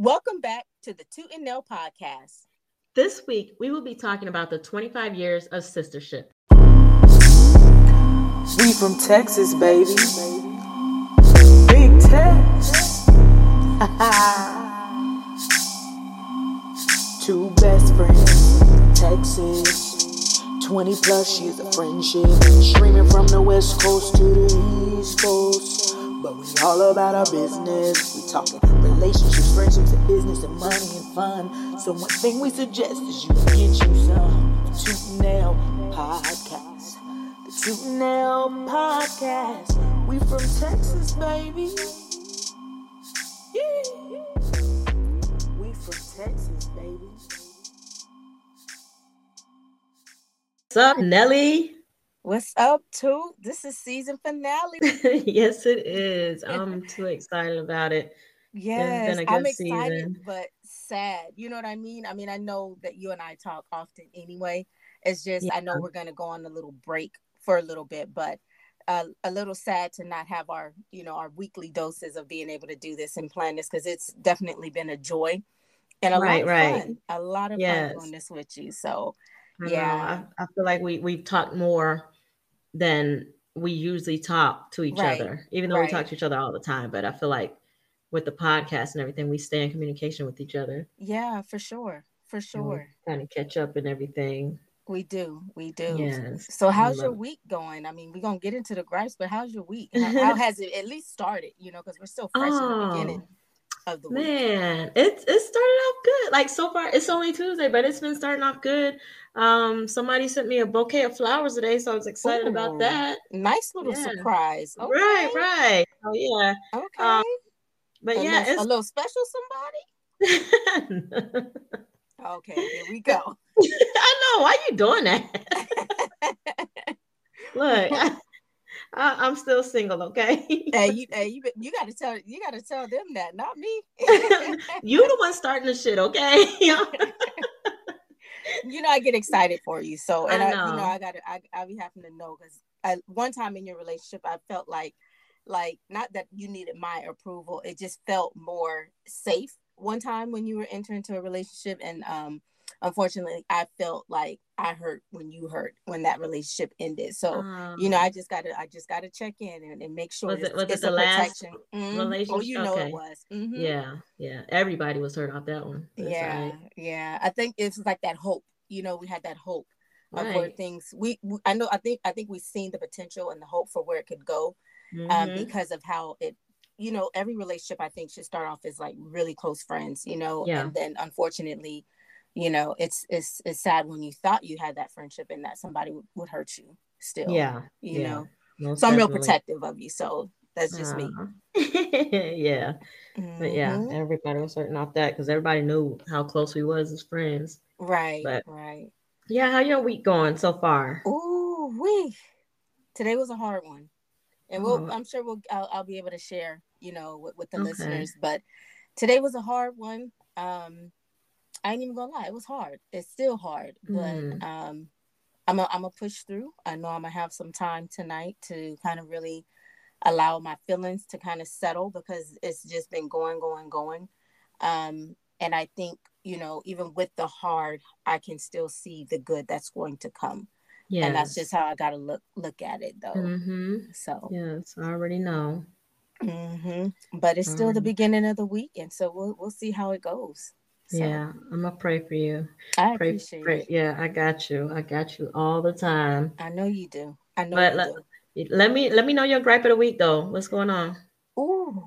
Welcome back to the Toot and Nell podcast. This week, we will be talking about the 25 years of sistership. We from Texas, baby. Big Tex. Two best friends, Texas. 20 plus years of friendship. Streaming from the west coast to the east coast. But we all about our business. We talking relationships, friendships, and business, and money and fun. So one thing we suggest is you get you some Toot Nell podcast. The Toot Nell podcast. We from Texas, baby. Yeah. We from Texas, baby. What's up, Nelly? What's up, too? This is season finale. yes, it is. I'm too excited about it. Yes, been a I'm good excited, season. but sad. You know what I mean? I mean, I know that you and I talk often anyway. It's just I know we're gonna go on a little break for a little bit, but uh, a little sad to not have our, you know, our weekly doses of being able to do this and plan this because it's definitely been a joy and a Right, lot of right. fun. A lot of Yes. fun doing this with you. So Yeah. I, I feel like we we've talked more than we usually talk to each Right, other, even though we talk to each other all the time. But I feel like with the podcast and everything, we stay in communication with each other. yeah, for sure, for sure. Kind of catch up and everything. We do, we do. Yes. So how's your week going? I mean, we're gonna get into the gripes, but how's your week? How, how has it at least started? You know, because we're still fresh in the Oh, beginning of the week. Man, it's it started off good. Like so far, it's only Tuesday, but it's been starting off good. Um, somebody sent me a bouquet of flowers today, so I was excited Ooh, about that. Nice little Yeah. surprise. Okay. Right, right. Oh yeah. Okay. Um, But a, yeah, little, a little special somebody. Okay, here we go. I know why you doing that. Look, I, I, I'm still single, okay? hey, you, hey, you, you got to tell, you got to tell them that, not me. you the one starting the shit, okay? you know, I get excited for you. So, and I I, you know. know, I got to, I, I be having to know because one time in your relationship, I felt like, like, not that you needed my approval, it just felt more safe one time when you were entering into a relationship. And, um, unfortunately, I felt like I hurt when you hurt when that relationship ended. So, you know, I just gotta, I just gotta check in and, and make sure Um, Was it- it's, was it the last. Mhm. Oh, relationship? you know Okay. it was. Mhm. yeah, yeah. Everybody was hurt off that one. That's yeah right. yeah i think it's like that hope you know we had that hope of where things we, we i know i think i think we've seen the potential and the hope for where it could go um Mhm. because of how it you know every relationship i think should start off as like really close friends you know Yeah. and then unfortunately you know it's it's it's sad when you thought you had that friendship and that somebody would, would hurt you still yeah, you yeah, know most so i'm real protective of you so that's just me Uh-huh. yeah, but yeah, everybody was certain off that because everybody knew how close we was as friends. right But- right Yeah, how your week going so far? Ooh, wee. Today was a hard one, and we'll. Oh. I'm sure we'll. I'll, I'll be able to share, you know, with, with the Okay. listeners. But today was a hard one. Um, I ain't even gonna lie, it was hard. It's still hard, but Mm. um, I'm a, I'm a push through. I know I'm gonna have some time tonight to kind of really allow my feelings to kind of settle because it's just been going, going, going. Um, and I think you know, even with the hard, I can still see the good that's going to come Yeah, and that's just how I gotta look look at it though. Mm-hmm. So, Yes, I already know. mhm. but it's still the beginning of the week, and so we'll we'll see how it goes. So, Yeah, I'm gonna pray for you. I Pray, appreciate pray. Yeah, I got you. I got you all the time. I know you do. I know But you let, do. let me let me know your gripe of the week though. What's going on? Ooh.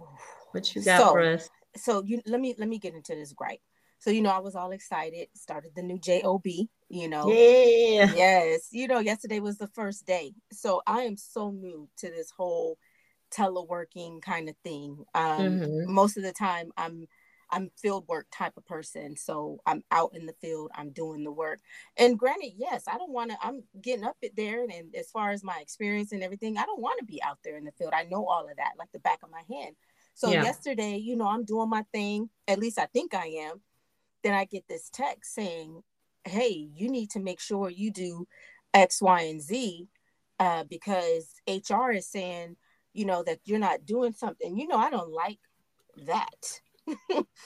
What you got So- for us? So you let me let me get into this gripe. So you know I was all excited. Started the new job. You know. Yeah. Yes. You know yesterday was the first day. So I am so new to this whole teleworking kind of thing. Um, Mhm. most of the time I'm I'm field work type of person. So I'm out in the field, I'm doing the work. And granted, yes, I don't want to, I'm getting up it there. And, and as far as my experience and everything, I don't want to be out there in the field. I know all of that, like the back of my hand. So Yeah. yesterday, you know, I'm doing my thing. At least I think I am. Then I get this text saying, Hey, you need to make sure you do X, Y, and Z uh, because HR is saying, you know, that you're not doing something. You know, I don't like that.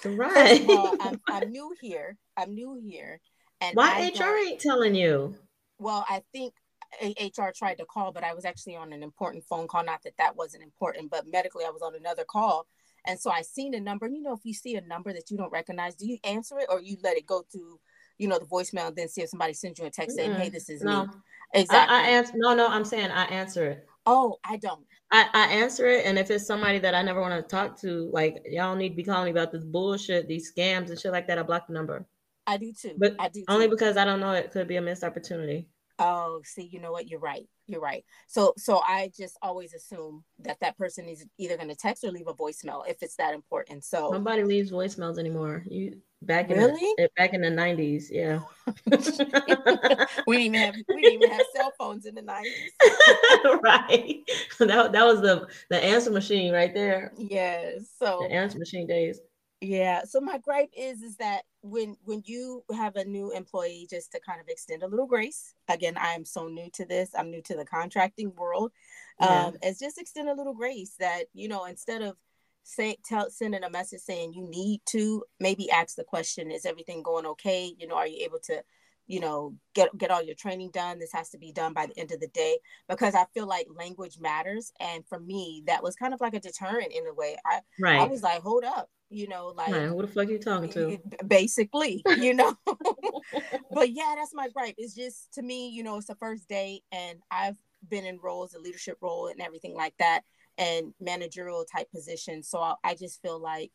Right. All, I'm, I'm, new here. I'm new here. And why I HR ain't telling you? Well, I think HR tried to call, but I was actually on an important phone call. Not that that wasn't important, but medically I was on another call. And so I seen a number. And you know, if you see a number that you don't recognize, do you answer it or you let it go to, you know, the voicemail and then see if somebody sends you a text saying, "Hey, this is no. me." Exactly. I, I answer. No, no, I'm saying I answer it. Oh, I don't. I, I answer it, and if it's somebody that I never want to talk to, like y'all need to be calling me about this bullshit, these scams and shit like that, I block the number. I do too. But I do too. only because I don't know it could be a missed opportunity. Oh, see, you know what? You're right. You're right. So, so I just always assume that that person is either going to text or leave a voicemail if it's that important. So nobody leaves voicemails anymore. You back in really? the, back in the nineties, yeah. we didn't even have we didn't even have cell phones in the nineties. right. That that was the the answer machine right there. Yes. So the answer machine days. Yeah. So my gripe is is that when when you have a new employee, just to kind of extend a little grace. Again, I am so new to this. I'm new to the contracting world. Yeah. Um, it's just extend a little grace that you know instead of say tell sending a message saying you need to maybe ask the question is everything going okay you know are you able to you know get get all your training done this has to be done by the end of the day because i feel like language matters and for me that was kind of like a deterrent in a way i right i was like hold up you know like right. who the fuck are you talking to eh, basically you know but yeah that's my gripe it's just to me you know it's the first day and i've been in roles a leadership role and everything like that and managerial type positions so I, I just feel like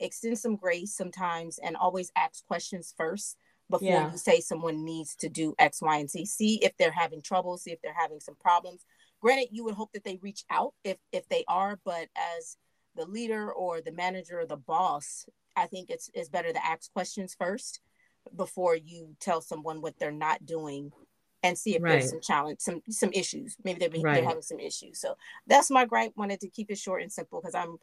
extend some grace sometimes and always ask questions first before yeah. you say someone needs to do X, Y, and Z. See if they're having trouble, see if they're having some problems. Granted, you would hope that they reach out if if they are, but as the leader or the manager or the boss, I think it's it's better to ask questions first before you tell someone what they're not doing and see if right. there's some challenge, some some issues. Maybe they're, right. they're having some issues. So that's my gripe. Wanted to keep it short and simple because I'm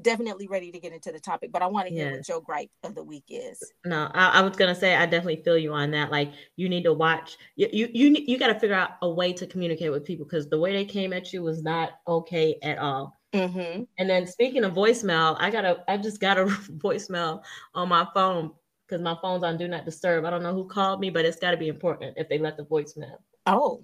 definitely ready to get into the topic, but I want to hear yes. what your gripe of the week is. No, I, I, was gonna say I definitely feel you on that. Like you need to watch. You you you, you got to figure out a way to communicate with people because the way they came at you was not okay at all. Mm-hmm. And then speaking of voicemail, I got a I just got a voicemail on my phone because my phone's on do not disturb. I don't know who called me, but it's got to be important if they left the voicemail. Oh.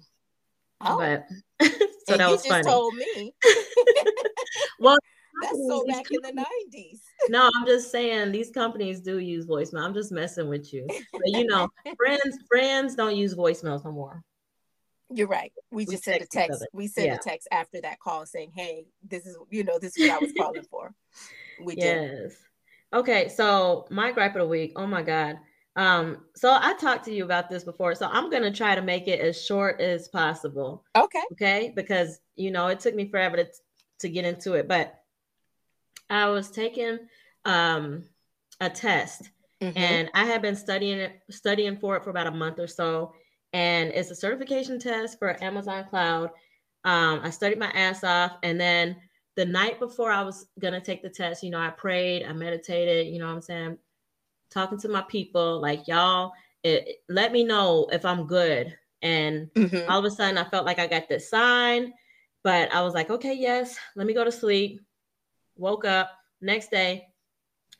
Oh. But so and that was funny. told me. well, that's so back in the 90s. no, I'm just saying these companies do use voicemail. I'm just messing with you. But you know, friends, friends don't use voicemails no more. You're right. We, we just sent a text. We sent yeah. a text after that call saying, "Hey, this is you know this is what I was calling for." We yes. Did. Okay, so my gripe of the week. Oh my god. Um, so I talked to you about this before, so I'm gonna try to make it as short as possible. Okay. Okay, because you know it took me forever to to get into it, but I was taking um, a test, mm-hmm. and I had been studying it, studying for it for about a month or so. And it's a certification test for Amazon Cloud. Um, I studied my ass off, and then the night before I was gonna take the test, you know, I prayed, I meditated. You know, what I'm saying, talking to my people, like y'all, it, let me know if I'm good. And mm-hmm. all of a sudden, I felt like I got this sign, but I was like, okay, yes, let me go to sleep woke up next day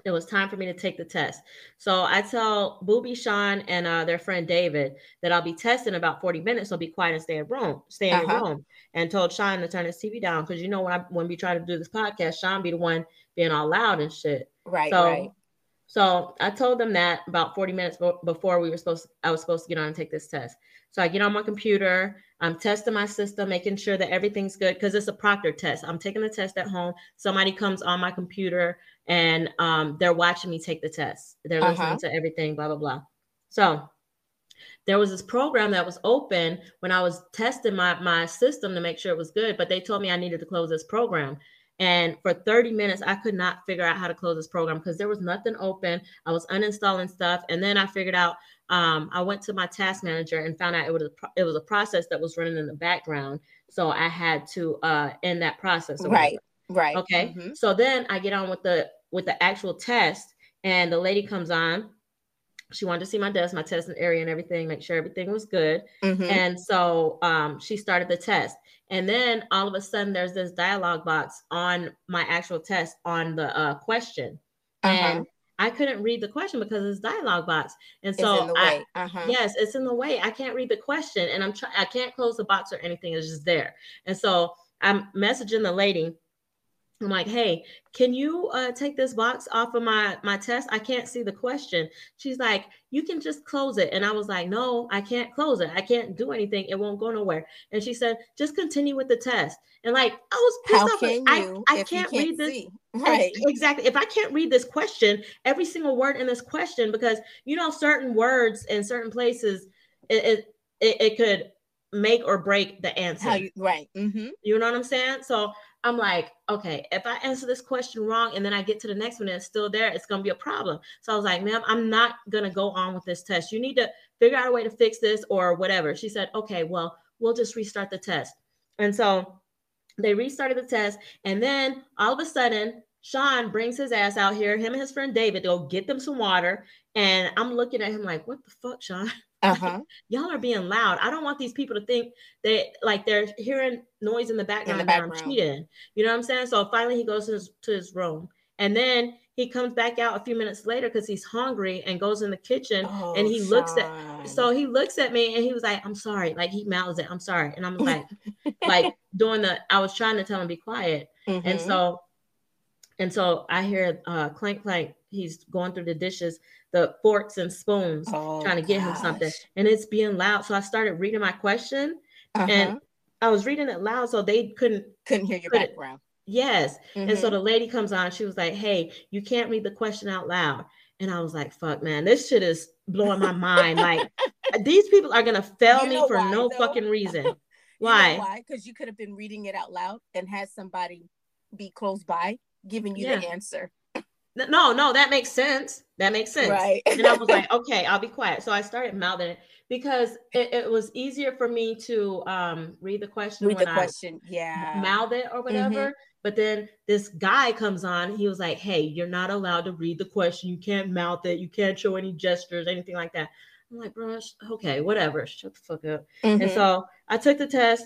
it was time for me to take the test. So I tell Booby Sean and uh, their friend David that I'll be testing about 40 minutes. So be quiet and stay at room, stay in uh-huh. your room. And told Sean to turn his TV down because you know when I when we try to do this podcast, Sean be the one being all loud and shit. Right. So, right. So I told them that about 40 minutes before we were supposed, to, I was supposed to get on and take this test. So I get on my computer, I'm testing my system, making sure that everything's good because it's a proctor test. I'm taking the test at home. Somebody comes on my computer and um, they're watching me take the test. They're uh-huh. listening to everything, blah, blah, blah. So there was this program that was open when I was testing my, my system to make sure it was good, but they told me I needed to close this program. And for 30 minutes, I could not figure out how to close this program because there was nothing open. I was uninstalling stuff. And then I figured out um, I went to my task manager and found out it was a, it was a process that was running in the background. So I had to uh, end that process. Right. Right. Okay. Mm-hmm. So then I get on with the with the actual test, and the lady comes on. She wanted to see my desk, my testing area, and everything, make sure everything was good. Mm-hmm. And so um, she started the test. And then all of a sudden, there's this dialogue box on my actual test on the uh, question. uh-huh. and I couldn't read the question because it's dialogue box. And so I, uh-huh. yes, it's in the way. I can't read the question and I'm trying, I can't close the box or anything. It's just there. And so I'm messaging the lady I'm like, hey, can you uh, take this box off of my my test? I can't see the question. She's like, you can just close it. And I was like, no, I can't close it. I can't do anything. It won't go nowhere. And she said, just continue with the test. And like, I was pissed How off. Can you I, I can't, can't, read this. See? Right. Exactly. If I can't read this question, every single word in this question, because you know, certain words in certain places, it it, it, it could make or break the answer. You, right. Mm-hmm. You know what I'm saying? So I'm like, okay, if I answer this question wrong and then I get to the next one and it's still there, it's gonna be a problem. So I was like, ma'am, I'm not gonna go on with this test. You need to figure out a way to fix this or whatever. She said, okay, well, we'll just restart the test. And so they restarted the test, and then all of a sudden, Sean brings his ass out here, him and his friend David, go get them some water. And I'm looking at him like, what the fuck, Sean? Uh-huh. Y'all are being loud. I don't want these people to think that like they're hearing noise in the background, in the background. I'm cheating. You know what I'm saying? So finally he goes to his, to his room. And then he comes back out a few minutes later because he's hungry and goes in the kitchen oh, and he Sean. looks at so he looks at me and he was like, I'm sorry. Like he mouths it, I'm sorry. And I'm like, like doing the I was trying to tell him be quiet. Mm-hmm. And so and so I hear uh clank clank, he's going through the dishes the forks and spoons oh, trying to get gosh. him something and it's being loud so i started reading my question uh-huh. and i was reading it loud so they couldn't couldn't hear your couldn't, background yes mm-hmm. and so mm-hmm. the lady comes on she was like hey you can't read the question out loud and i was like fuck man this shit is blowing my mind like these people are gonna fail you me for why, no though? fucking reason why why because you could have been reading it out loud and had somebody be close by giving you yeah. the answer no, no, that makes sense. That makes sense. Right. and I was like, okay, I'll be quiet. So I started mouthing it because it, it was easier for me to um, read the question read the question, yeah, mouth it or whatever. Mm-hmm. But then this guy comes on. He was like, "Hey, you're not allowed to read the question. You can't mouth it. You can't show any gestures, anything like that." I'm like, "Bro, okay, whatever. Shut the fuck up." Mm-hmm. And so I took the test.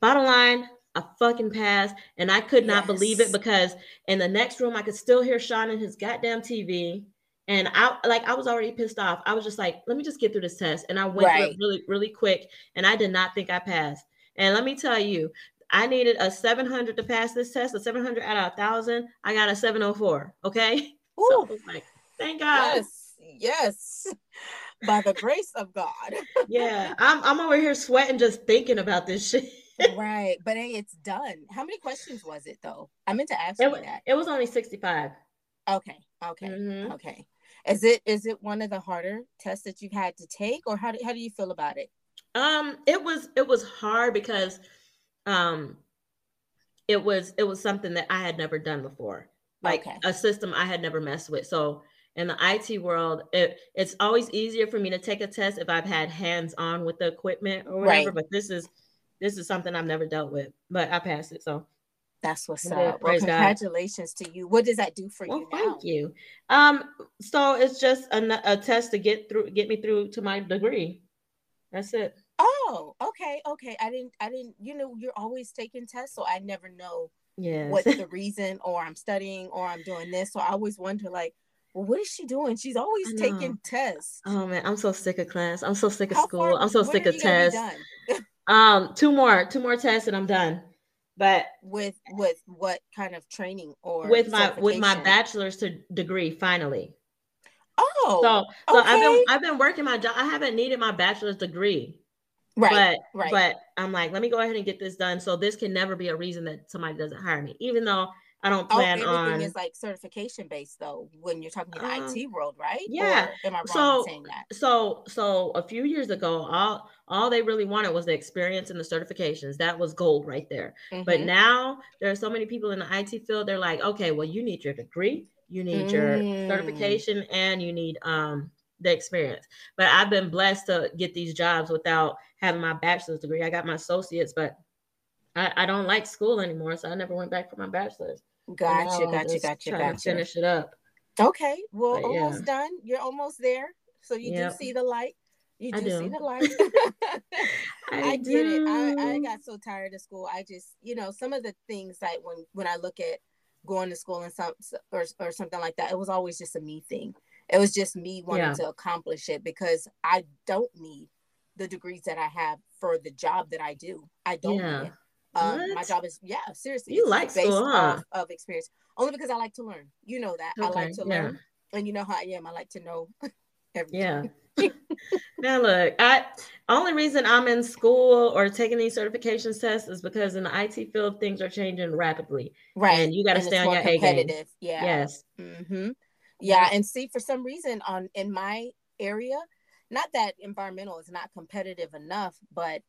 Bottom line, I fucking passed. And I could not yes. believe it because in the next room, I could still hear Sean and his goddamn TV. And I like I was already pissed off. I was just like, let me just get through this test. And I went right. through it really, really quick. And I did not think I passed. And let me tell you, I needed a 700 to pass this test, a 700 out of a thousand. I got a 704. Okay. Ooh. So like, thank God. Yes. Yes. By the grace of God. yeah. I'm I'm over here sweating just thinking about this shit right. But hey, it's done. How many questions was it though? I meant to ask it, you that. It was only 65. Okay. Okay. Mm-hmm. Okay. Is it is it one of the harder tests that you've had to take or how do, how do you feel about it? Um it was it was hard because um it was it was something that I had never done before. Like okay. a system I had never messed with. So in the IT world, it, it's always easier for me to take a test if I've had hands on with the equipment or whatever. Right. But this is this is something I've never dealt with, but I passed it. So that's what's up. Well, congratulations God. to you. What does that do for well, you now? Thank you. Um, so it's just a, a test to get through, get me through to my degree. That's it. Oh, okay, okay. I didn't, I didn't. You know, you're always taking tests, so I never know yes. what's the reason, or I'm studying, or I'm doing this. So I always wonder, like, well, what is she doing? She's always taking tests. Oh man, I'm so sick of class. I'm so sick of How school. Far, I'm so sick of tests. Um, two more, two more tests, and I'm done. But with with what kind of training or with my with my bachelor's degree finally. Oh, so so okay. I've been I've been working my job. I haven't needed my bachelor's degree. Right. But right. but I'm like, let me go ahead and get this done. So this can never be a reason that somebody doesn't hire me, even though I don't oh, plan oh, everything on. is like certification based though when you're talking about uh, IT world, right? Yeah. Or am I wrong so, saying that? So so a few years ago, all all they really wanted was the experience and the certifications. That was gold right there. Mm-hmm. But now there are so many people in the IT field. They're like, okay, well, you need your degree, you need mm. your certification, and you need um the experience. But I've been blessed to get these jobs without having my bachelor's degree. I got my associates, but I, I don't like school anymore, so I never went back for my bachelor's. Gotcha, gotcha, gotcha, gotcha. finish it up. Okay, well, but, almost yeah. done. You're almost there. So you yep. do see the light. You do, do. see the light. I, I get it. I, I got so tired of school. I just, you know, some of the things like when when I look at going to school and some or, or something like that. It was always just a me thing. It was just me wanting Yeah. to accomplish it because I don't need the degrees that I have for the job that I do. I don't Yeah. Um, my job is yeah, seriously. You like based school, huh? off of experience. Only because I like to learn. You know that. I like to yeah. learn. And you know how I am. I like to know everything. Yeah. now look, I only reason I'm in school or taking these certification tests is because in the IT field things are changing rapidly. Right. And you gotta it's stay on your A game. Yeah. Yes. hmm Yeah, and see, for some reason, on in my area, not that environmental is not competitive enough, but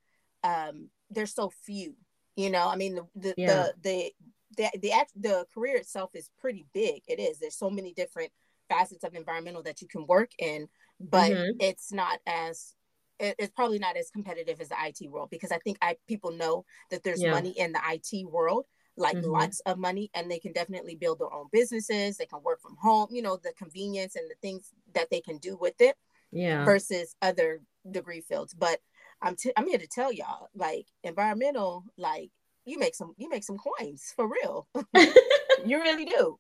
um, there's so few. You know, I mean, the the Yeah. the, the the the act the career itself is pretty big. It is. There's so many different facets of environmental that you can work in, but Mhm. it's not as it- it's probably not as competitive as the IT world because I think I people know that there's Yeah. money in the IT world, like Mhm. lots of money, and they can definitely build their own businesses. They can work from home, you know, the convenience and the things that they can do with it Yeah. versus other degree fields. But I'm t- I'm here to tell y'all, like environmental, like you make some you make some coins for real. you really do.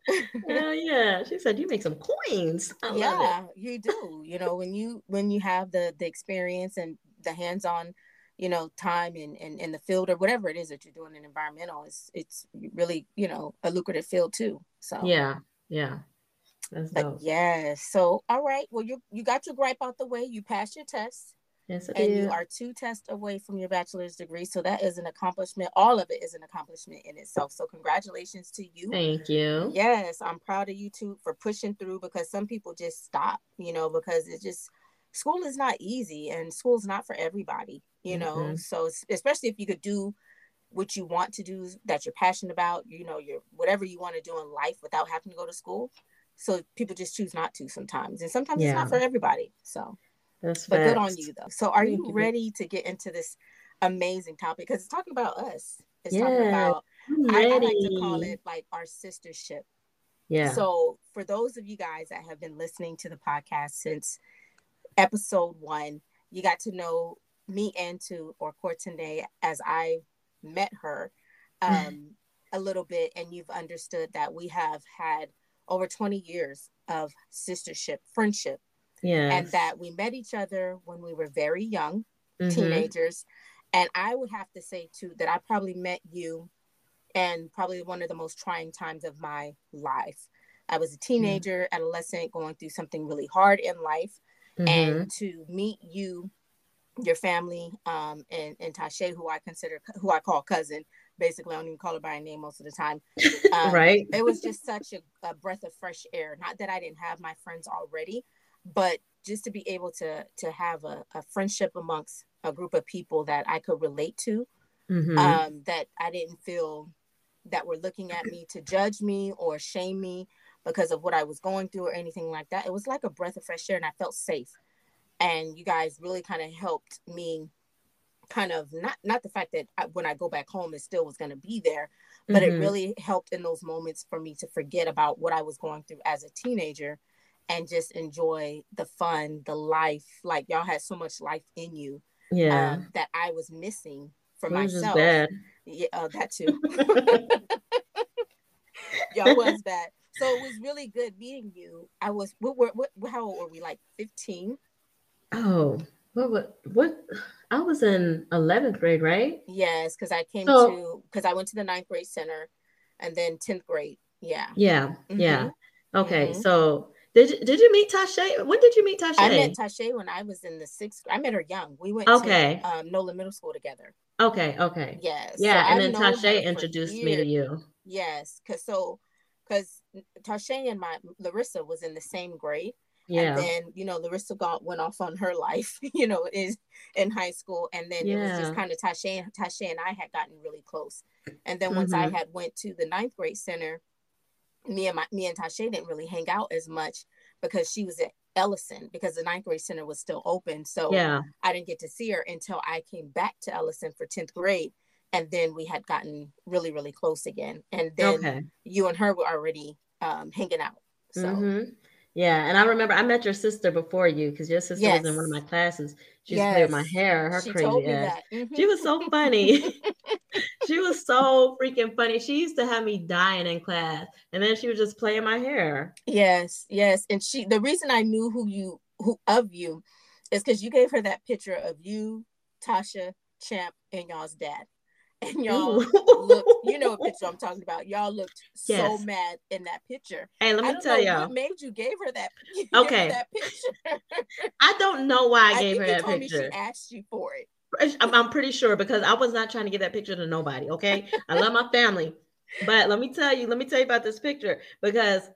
Hell yeah. She said you make some coins. I yeah you do you know when you when you have the the experience and the hands-on you know time in, in in the field or whatever it is that you're doing in environmental it's it's really you know a lucrative field too so Yeah. Yeah. That's but yeah so all right well you you got your gripe out the way you passed your test Yes, it and is. you are two tests away from your bachelor's degree so that is an accomplishment all of it is an accomplishment in itself so congratulations to you Thank you. Yes, I'm proud of you too for pushing through because some people just stop, you know, because it's just school is not easy and school's not for everybody, you know. Mhm. So especially if you could do what you want to do that you're passionate about, you know, your whatever you want to do in life without having to go to school. So people just choose not to sometimes, and sometimes it's not for everybody. So, That's but good on you though. So, are Thank you ready to get into this amazing topic? Because it's talking about us. It's talking about I, I like to call it like our sistership. Yeah. So, for those of you guys that have been listening to the podcast since episode one, you got Toot know me and to or Courtney as I met her um, a little bit, and you've understood that we have had over 20 years of sistership, friendship, yes. and that we met each other when we were very young, Mhm. teenagers. And I would have to say, too, that I probably met you and probably one of the most trying times of my life. I was a teenager, adolescent, going through something really hard in life. Mhm. And to meet you, your family, um, and, and Tashe, who I consider, who I call cousin, basically, I don't even call her by her name most of the time. Um, right. it was just such a, a breath of fresh air. Not that I didn't have my friends already, but just to be able to to have a, a friendship amongst a group of people that I could relate to, Mhm. um, that I didn't feel that were looking at me to judge me or shame me because of what I was going through or anything like that. It was like a breath of fresh air, and I felt safe. And you guys really kind of helped me kind of not not the fact that I, when I go back home it still was going to be there but it Mhm. really helped in those moments for me to forget about what I was going through as a teenager and just enjoy the fun, the life. Like y'all had so much life in you yeah. um, that I was missing for myself. Yeah, uh, that too. y'all was bad. So it was really good meeting you. I was what were what, how old were we? Like fifteen? Oh, what, what, what? I was in 11th grade, right? Yes, because I came So- to because I went to the ninth grade center, and then tenth grade. Yeah. Yeah. Yeah. Okay. Mhm. So did you, did you meet Tasha? When did you meet Tasha? I met Tashe when I was in the sixth. I met her young. We went Okay. to um, Nolan Middle School together. okay. Okay. Yes. Yeah. So and I've then Tasha introduced me to you. Yes, because so because Tashe and my Larissa was in the same grade, Yeah. and then you know Larissa got went off on her life, you know, is in high school, and then it was just kind of Tashe and Tashe and I had gotten really close, and then once I Mhm. had went to the ninth grade center, me and my me and Tasha didn't really hang out as much because she was at Ellison because the ninth grade center was still open, so yeah. I didn't get to see her until I came back to Ellison for 10th grade. And then we had gotten really, really close again. And then Okay. you and her were already um, hanging out. So, Mhm. Yeah, and I remember I met your sister before you because your sister was in one of my classes. She to with my hair, her she crazy told me ass. that. Mhm. She was so funny. she was so freaking funny. She used to have me dying in class, and then she was just playing my hair. Yes, yes. And she the reason I knew who you who of you is because you gave her that picture of you, Tasha, Champ, and y'all's dad. And y'all looked, you know what picture I'm talking about. Y'all looked yes. so mad in that picture. Hey, let me tell y'all. What made you gave her that? Okay. Her that picture. I don't know why I, I gave her that picture. she asked you for it. I'm pretty sure because I was not trying to give that picture to nobody. Okay, I love my family, but let me tell you, let me tell you about this picture because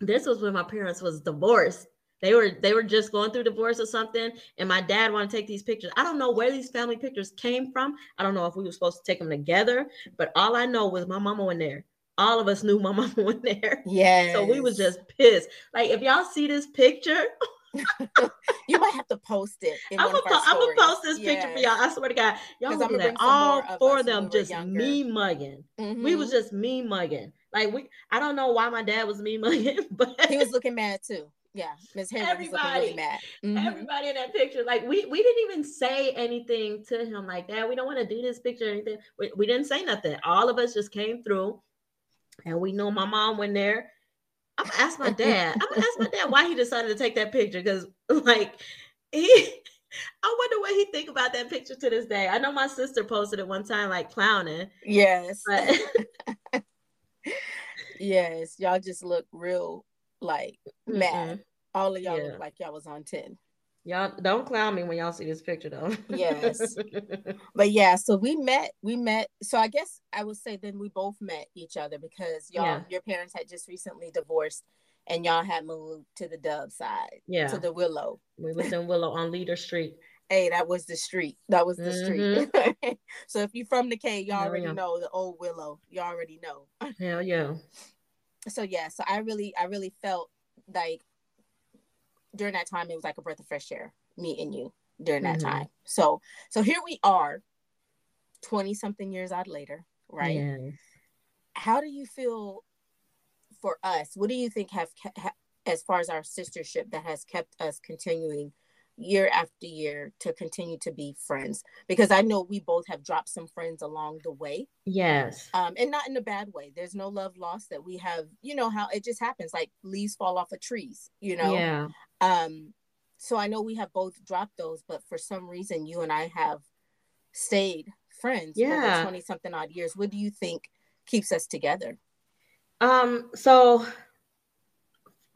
this was when my parents was divorced. They were they were just going through divorce or something, and my dad wanted to take these pictures. I don't know where these family pictures came from. I don't know if we were supposed to take them together, but all I know was my mama went there. All of us knew my mama went there. Yeah. So we was just pissed. Like if y'all see this picture. you might have to post it. I'm gonna, po- post this yes. picture for y'all. I swear to God, y'all look at all four of them just me mugging. Mm-hmm. We was mm-hmm. just me mugging. Like we, I don't know why my dad was me mugging, but he was looking mad too. Yeah, Miss Henry everybody, was looking really mad. Mm-hmm. Everybody in that picture, like we we didn't even say anything to him like that. We don't want to do this picture or anything. We, we didn't say nothing. All of us just came through, and we know my mom went there I'm gonna ask my dad. I'm gonna ask my dad why he decided to take that picture because, like, he. I wonder what he think about that picture to this day. I know my sister posted it one time, like clowning. Yes. But... yes, y'all just look real like mad. Mm-hmm. All of y'all yeah. look like y'all was on ten. Y'all don't clown me when y'all see this picture though. yes. But yeah, so we met, we met. So I guess I would say then we both met each other because y'all yeah. your parents had just recently divorced and y'all had moved to the Dove side. Yeah. To the Willow. We was in Willow on Leader Street. Hey, that was the street. That was the mm-hmm. street. so if you're from the K, y'all Hell already know the old Willow. You already know. Hell yeah. So yeah, so I really, I really felt like during that time it was like a breath of fresh air meeting you during that mm-hmm. time so so here we are 20 something years out later right yes. how do you feel for us what do you think have as far as our sistership that has kept us continuing year after year to continue to be friends because I know we both have dropped some friends along the way. Yes. Um, and not in a bad way. There's no love lost that we have, you know, how it just happens like leaves fall off of trees, you know? Yeah. Um, so I know we have both dropped those, but for some reason you and I have stayed friends yeah. for 20 something odd years. What do you think keeps us together? Um, so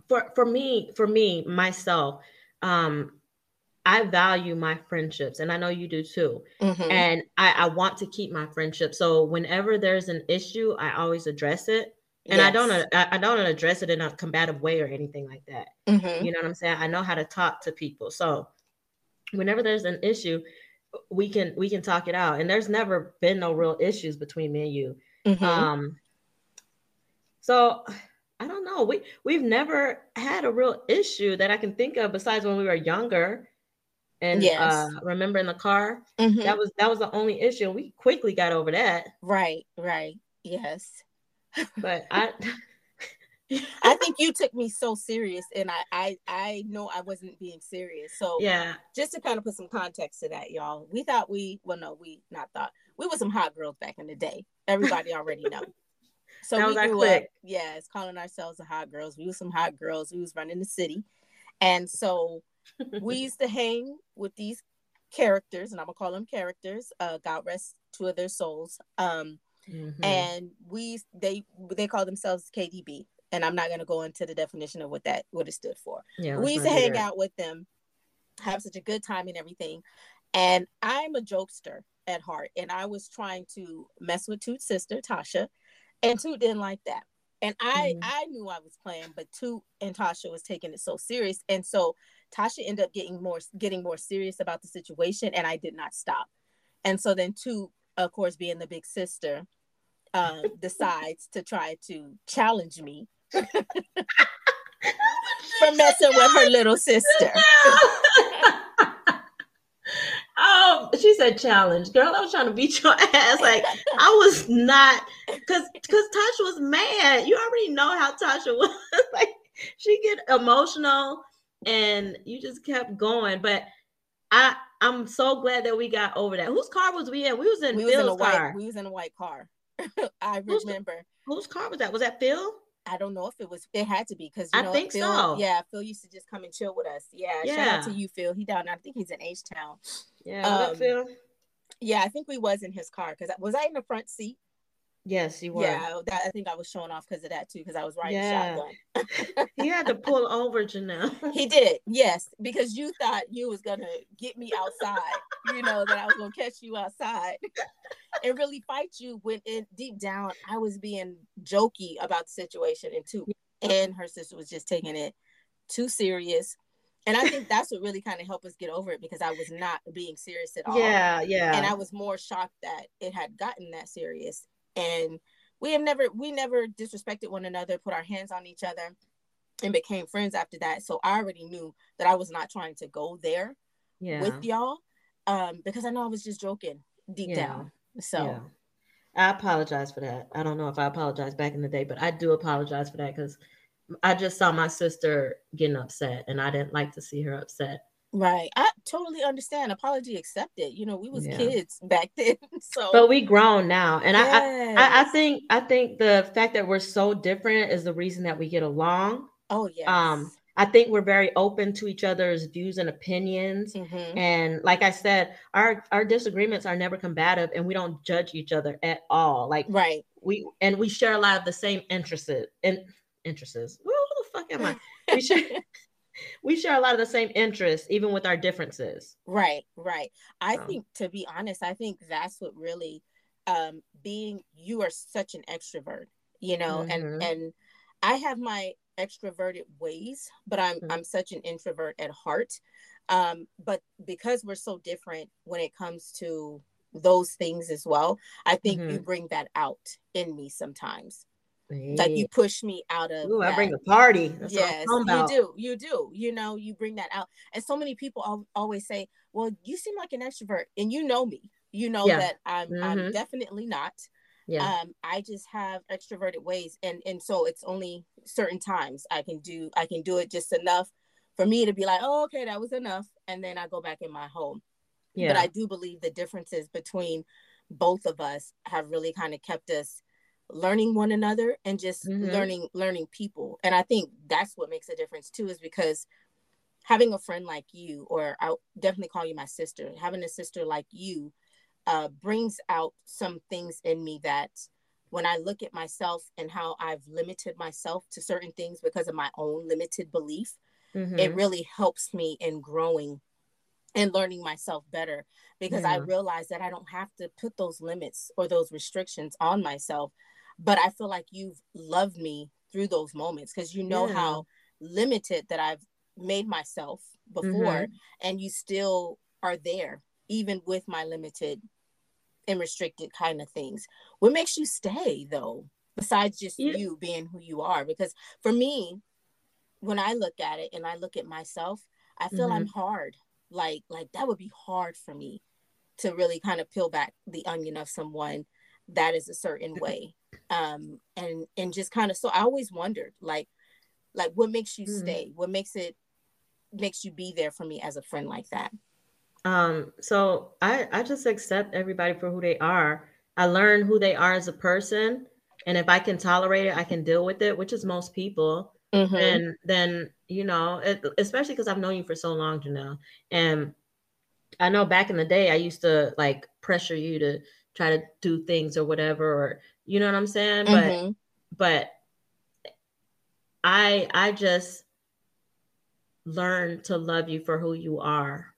for for me, for me, myself, um, I value my friendships, and I know you do too. Mm-hmm. And I, I, want to keep my friendship. So whenever there's an issue, I always address it. And yes. I don't I, don't address it in a combative way or anything like that. Mm-hmm. You know what I'm saying? I know how to talk to people. So whenever there's an issue, we can we can talk it out. And there's never been no real issues between me and you. Mm-hmm. Um so I don't know. We we've never had a real issue that I can think of besides when we were younger and yes. uh, remember in the car? Mm-hmm. that was that was the only issue we quickly got over that. Right right. Yes. But i i think you took me so serious and I, I i know i wasn't being serious. So yeah. just to kind of put some context to that y'all we thought we well no we not thought we were some hot girls back in the day. Everybody already know. So that we grew up yes calling ourselves the hot girls. We were some hot girls. We was running the city. And so we used to hang with these characters, and I'm gonna call them characters. Uh, God rest two of their souls. Um, mm-hmm. and we they they call themselves KDB, and I'm not gonna go into the definition of what that what it stood for. Yeah, we used to hang out with them, have such a good time and everything. And I'm a jokester at heart, and I was trying to mess with Toot's sister Tasha, and Toot didn't like that. And I mm-hmm. I knew I was playing, but Toot and Tasha was taking it so serious, and so Tasha ended up getting more getting more serious about the situation, and I did not stop. And so then, Toot, of course, being the big sister, um, decides to try to challenge me for messing with her little sister. Oh, she said challenge. Girl, I was trying to beat your ass. Like I was not because because Tasha was mad. You already know how Tasha was. like she get emotional and you just kept going. But I I'm so glad that we got over that. Whose car was we in? We was in we Phil's was in a car. white we was in a white car. I remember. Whose car was that? Was that Phil? I don't know if it was. It had to be because I you know think Phil. so. Yeah, Phil used to just come and chill with us. Yeah, shout out to you, Phil. He down. I think he's in H Town. Yeah, Um, Phil? Yeah, I think we was in his car because was I in the front seat? Yes, you were. Yeah, that, I think I was showing off because of that too because I was riding Yeah. shotgun. He had to pull over Janelle. He did, yes, because you thought you was gonna get me outside. you know that I was gonna catch you outside and really fight you. When in deep down, I was being jokey about the situation, and too, and her sister was just taking it too serious. And I think that's what really kind of helped us get over it because I was not being serious at all. Yeah, yeah. and I was more shocked that it had gotten that serious. And we have never we never disrespected one another, put our hands on each other, and became friends after that. So I already knew that I was not trying to go there yeah. with y'all, um, because I know I was just joking deep Yeah. down. So Yeah. I apologize for that. I don't know if I apologized back in the day, but I do apologize for that because I just saw my sister getting upset and I didn't like to see her upset. Right, I totally understand. Apology accepted. You know, we was Yeah. kids back then. So But we grown now. And I, I I, I think I think the fact that we're so different is the reason that we get along. oh yeah. Um, I think we're very open to each other's views and opinions. Mhm. And like I said, our our disagreements are never combative and we don't judge each other at all. Like right. we and we share a lot of the same interests and interests. Who the fuck am I? We share we share a lot of the same interests, even with our differences. Right, right. I So. think to be honest, I think that's what really um being you are such an extrovert, you know, Mhm. and and I have my extroverted ways, but I'm Mhm. I'm such an introvert at heart. Um but because we're so different when it comes to those things as well, I think you Mhm. bring that out in me sometimes. Like you push me out of Ooh, I bring a party. That's yes, I'm you do. You do. You know, you bring that out. And so many people always say, "Well, you seem like an extrovert," and you know me. You know Yeah. that I'm. I'm Mhm. definitely not. Yeah. Um, I just have extroverted ways, and and so it's only certain times I can do. I can do it just enough for me to be like, "Oh, okay, that was enough," and then I go back in my home. yeah. But I do believe the differences between both of us have really kind of kept us learning one another and just Mhm. learning learning people. And I think that's what makes a difference too, is because having a friend like you, or i'll definitely call you my sister, having a sister like you uh, brings out some things in me that when I look at myself and how I've limited myself to certain things because of my own limited belief, Mhm. it really helps me in growing and learning myself better because I realize that I don't have to put those limits or those restrictions on myself. But I feel like you've loved me through those moments because you know Yeah. how limited that I've made myself before, mm-hmm. and you still are there, even with my limited and restricted kind of things. What makes you stay though, besides just Yeah. you being who you are? Because for me, when I look at it and I look at myself, I feel I'm mm-hmm. hard. Like like that would be hard for me to really kind of peel back the onion of someone that is a certain way. Um and and just kind of so I always wondered like like what makes you Mhm. stay? What makes it makes you be there for me as a friend like that? Um, so I I just accept everybody for who they are. I learn who they are as a person, and if I can tolerate it, I can deal with it, which is most people. Mhm. And then you know, it, especially because I've known you for so long, Janelle, and I know back in the day I used to like pressure you to try to do things or whatever, or you know what I'm saying. But Mhm. but I I just learn to love you for who you are.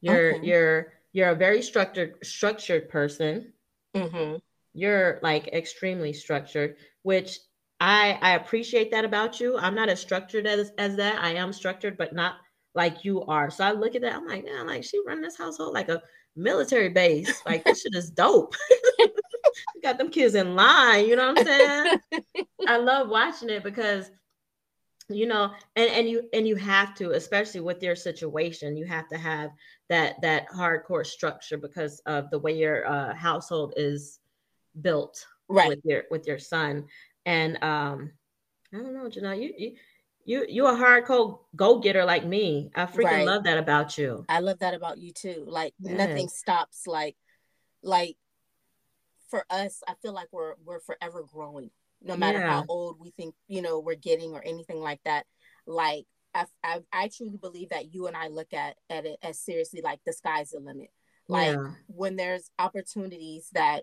You're Okay. you're you're a very structured structured person. Mhm. You're like extremely structured, which I I appreciate that about you. I'm not as structured as as that. I am structured, but not like you are. So I look at that. I'm like, yeah, like she run this household like a military base. Like this shit is dope. Got them kids in line. You know what I'm saying? I love watching it because you know and and you and you have to especially with your situation you have to have that that hardcore structure because of the way your uh, household is built Right. with your with your son and um i don't know Janelle, you, you you you a hardcore go getter like me. I freaking right. love that about you. I love that about you too. Like yes. nothing stops. Like like for us, I feel like we're we're forever growing, no matter yeah. how old we think you know we're getting or anything like that. Like I, I I truly believe that you and I look at at it as seriously like the sky's the limit. Like yeah. when there's opportunities that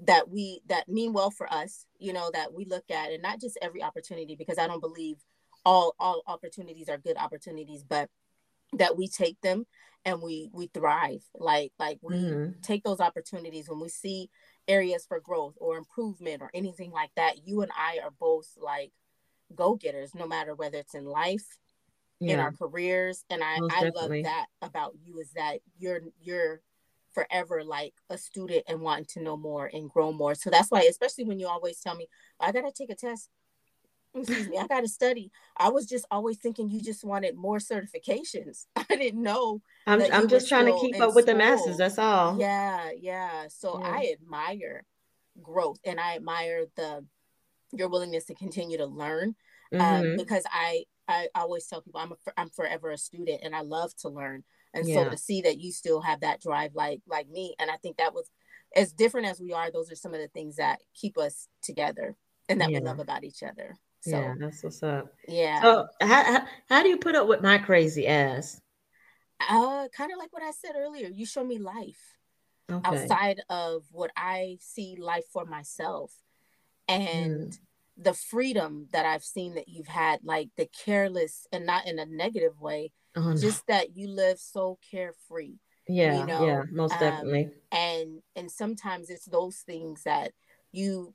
that we that mean well for us you know that we look at and not just every opportunity because i don't believe all all opportunities are good opportunities but that we take them and we we thrive like like we mm-hmm. take those opportunities when we see areas for growth or improvement or anything like that you and i are both like go-getters no matter whether it's in life yeah. in our careers and i Most i definitely. love that about you is that you're you're forever like a student and wanting to know more and grow more so that's why especially when you always tell me i gotta take a test excuse me, I got to study. I was just always thinking you just wanted more certifications. I didn't know. I'm, I'm just trying to keep up with the masses. That's all. Yeah, yeah. So yeah. I admire growth and I admire the your willingness to continue to learn um, mm-hmm. because I I always tell people I'm a, I'm forever a student and I love to learn. And yeah. so to see that you still have that drive like like me, and I think that was as different as we are. Those are some of the things that keep us together and that yeah. we love about each other. So, yeah, that's what's up. Yeah. So how, how, how do you put up with my crazy ass? Uh, kind of like what I said earlier. You show me life okay. outside of what I see life for myself, and mm. the freedom that I've seen that you've had, like the careless and not in a negative way, oh, no. just that you live so carefree. Yeah, you know? yeah, most um, definitely. And and sometimes it's those things that you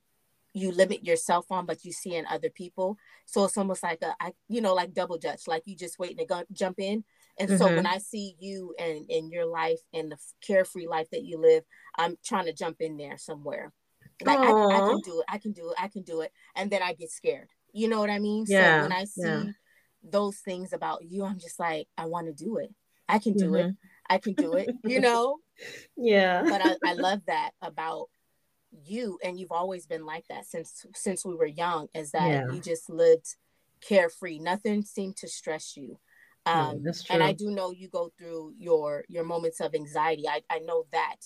you limit yourself on, but you see in other people. So it's almost like a, I, you know, like double judge, like you just waiting to go, jump in. And mm-hmm. so when I see you and in your life and the carefree life that you live, I'm trying to jump in there somewhere. Like I, I, can do it, I can do it, I can do it, and then I get scared. You know what I mean? Yeah. So when I see yeah. those things about you, I'm just like, I want to do it. I can do mm-hmm. it. I can do it. You know? yeah. But I, I love that about you and you've always been like that since since we were young is that yeah. you just lived carefree. Nothing seemed to stress you. Um yeah, and i do know you go through your your moments of anxiety. I i know that.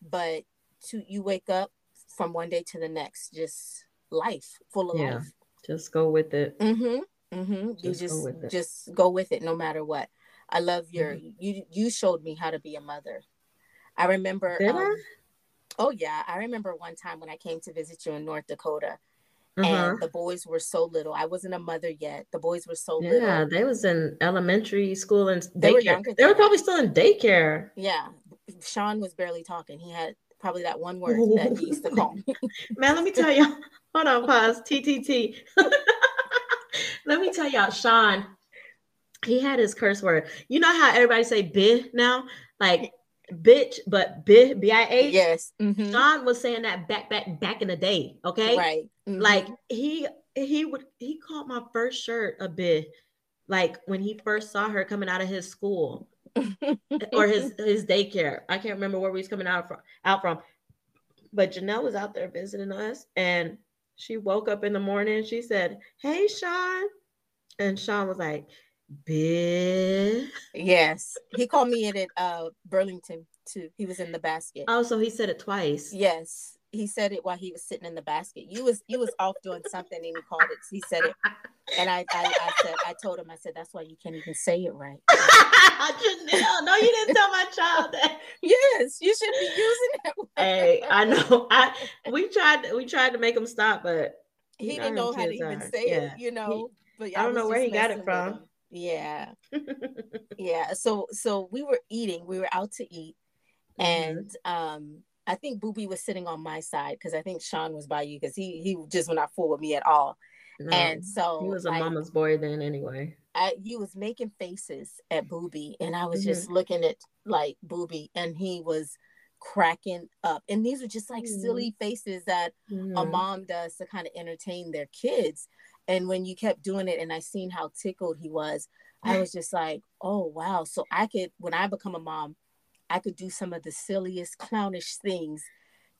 But to you wake up from one day to the next just life full of yeah. life. just go with it. Mm-hmm mm-hmm. Just you just go just go with it no matter what. I love your mm-hmm. you you showed me how to be a mother. I remember Did um, I? Oh yeah, I remember one time when I came to visit you in North Dakota, uh-huh. and the boys were so little. I wasn't a mother yet. The boys were so yeah, little. Yeah, they was in elementary school and daycare. They were younger. They were probably still in daycare. Yeah, Sean was barely talking. He had probably that one word that he used to call me. Man, let me tell you. Hold on, pause. TTT. let me tell y'all, Sean. He had his curse word. You know how everybody say "bih" now, like bitch, but B B I H. Yes. Mm-hmm. Sean was saying that back back back in the day. Okay. Right. Mm-hmm. Like he he would he called my first shirt a bit like when he first saw her coming out of his school or his his daycare. I can't remember where we was coming out from out from. But Janelle was out there visiting us and she woke up in the morning. She said, Hey Sean. And Sean was like, Big. Yes. He called me in at uh Burlington too. He was in the basket. Oh, so he said it twice. Yes. He said it while he was sitting in the basket. You was you was off doing something and he called it. He said it. And I, I, I said, I told him, I said, that's why you can't even say it right. Janelle, no, you didn't tell my child that. yes, you should be using it. hey, I know. I we tried we tried to make him stop, but he didn't know how to even are. say yeah. it, you know. He, but I don't know where he got it from. Yeah. yeah. So so we were eating, we were out to eat. Mm-hmm. And um I think Booby was sitting on my side because I think Sean was by you because he he just would not fool with me at all. No, and so he was a like, mama's boy then anyway. I, he was making faces at Booby, and I was mm-hmm. just looking at like Booby, and he was cracking up. And these were just like mm-hmm. silly faces that a mm-hmm. mom does to kind of entertain their kids. And when you kept doing it and I seen how tickled he was, I was just like, oh wow. So I could when I become a mom, I could do some of the silliest clownish things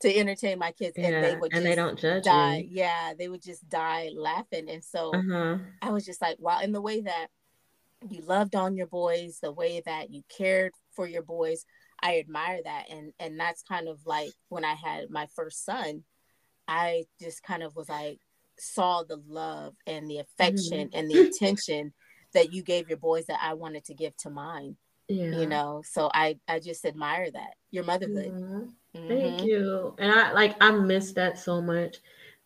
to entertain my kids, yeah. and they would and they don't judge die. you. Yeah, they would just die laughing, and so Uh-huh. I was just like, wow. And the way that you loved on your boys, the way that you cared for your boys, I admire that. And and that's kind of like when I had my first son, I just kind of was like saw the love and the affection and the attention that you gave your boys that I wanted to give to mine. Yeah. You know, so I I just admire that your motherhood. Mhm. Mhm. Thank you. And I like I miss that so much.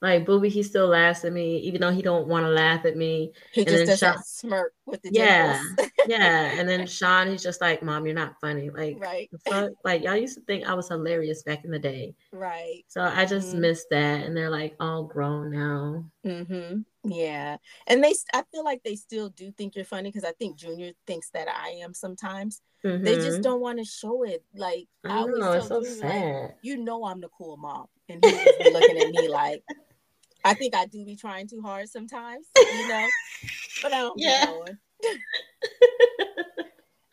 Like Booby, he still laughs at me, even though he don't want to laugh at me. He And just does Sean- that smirk with the Yeah. dimples. Yeah. And then Sean, he's just like, Mom, you're not funny. Like right, fuck? Like y'all used to think I was hilarious back in the day. right. So I just Mhm. miss that. And they're like all grown now. Mm-hmm. Yeah, and they, I feel like they still do think you're funny because I think Junior thinks that I am sometimes. They just Mhm. don't want to show it. Like I, I know, it's so Junior, like, sad. you know, I'm the cool mom, and he's looking at me like, I think I do be trying too hard sometimes, you know, but I don't Yeah. be knowing.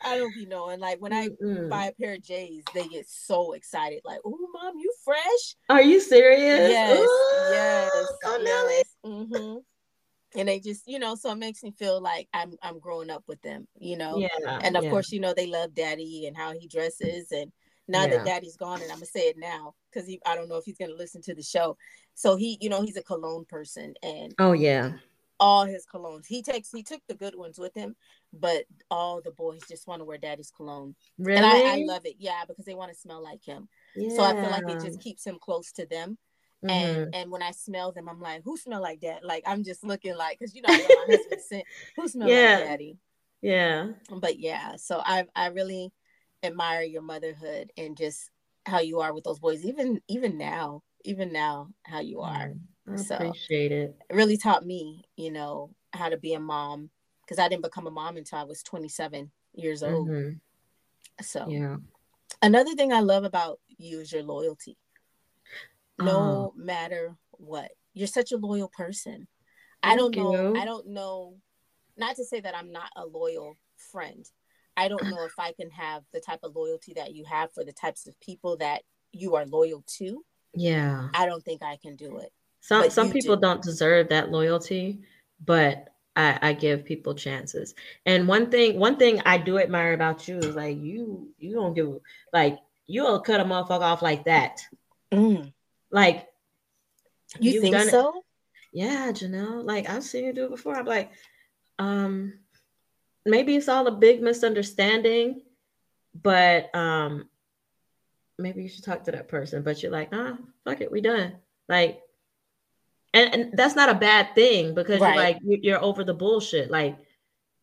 I don't be knowing. Like when I Mm-mm. buy a pair of J's, they get so excited. Like, oh, mom, you fresh? Are you serious? Yes, Ooh, yes, Go Nelly. hmm And they just, you know, so it makes me feel like I'm I'm growing up with them, you know. Yeah. And of yeah. course, you know, they love daddy and how he dresses. And now Yeah. that daddy's gone, and I'm gonna say it now because I don't know if he's gonna listen to the show. So he, you know, he's a cologne person and Oh yeah. All his colognes. He takes he took the good ones with him, but all the boys just want to wear daddy's cologne. Really? And I, I love it, yeah, because they want to smell like him. Yeah. So I feel like it just keeps him close to them Mhm. and and when I smell them, I'm like, who smell like that? Like I'm just looking like, cause you know, my husband scent. Who smell Yeah. like daddy? yeah. But yeah, so I I really admire your motherhood and just how you are with those boys. Even even now, even now, how you are. I So- appreciate it. It really taught me, you know, how to be a mom because I didn't become a mom until I was 27 years old. Mhm. So Yeah. another thing I love about you is your loyalty. Oh. no matter what. You're such a loyal person. I don't know. you. I don't know. Not to say that I'm not a loyal friend. I don't know if I can have the type of loyalty that you have for the types of people that you are loyal to. Yeah. I don't think I can do it. Some some people do. don't deserve that loyalty, but I, I give people chances. And one thing one thing I do admire about you is like you you don't give like you'll cut a motherfucker off like that. Like You think done it. so? yeah, Janelle. Like I've seen you do it before. I'm like, um, maybe it's all a big misunderstanding, but um, maybe you should talk to that person. But you're like, ah, fuck it, we done. Like, and, and that's not a bad thing because Right. you're like you- you're over the bullshit. Like,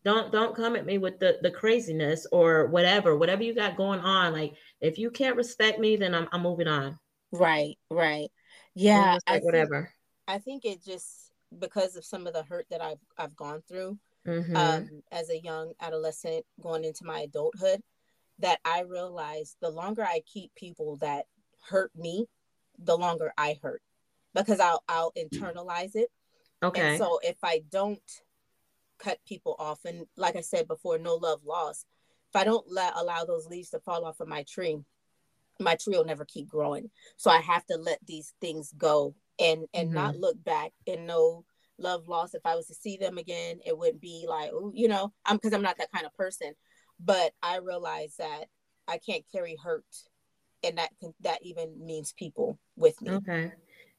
don't don't come at me with the the craziness or whatever, whatever you got going on. Like, if you can't respect me, then I'm I'm moving on. Right, right. Yeah, I think, whatever. I think it just because of some of the hurt that I've I've gone through. Mhm. um, as a young adolescent going into my adulthood that I realized the longer I keep people that hurt me, the longer I hurt because I'll I'll internalize it. okay. And so if I don't cut people off, and like I said before, no love lost. If I don't let allow those leaves to fall off of my tree, my tree will never keep growing. So I have to let these things go and and Mhm. not look back and no love lost. If I was to see them again, it wouldn't be like, oh, you know, I'm because I'm not that kind of person. But I realize that I can't carry hurt, and that can, that even means people with me. Okay.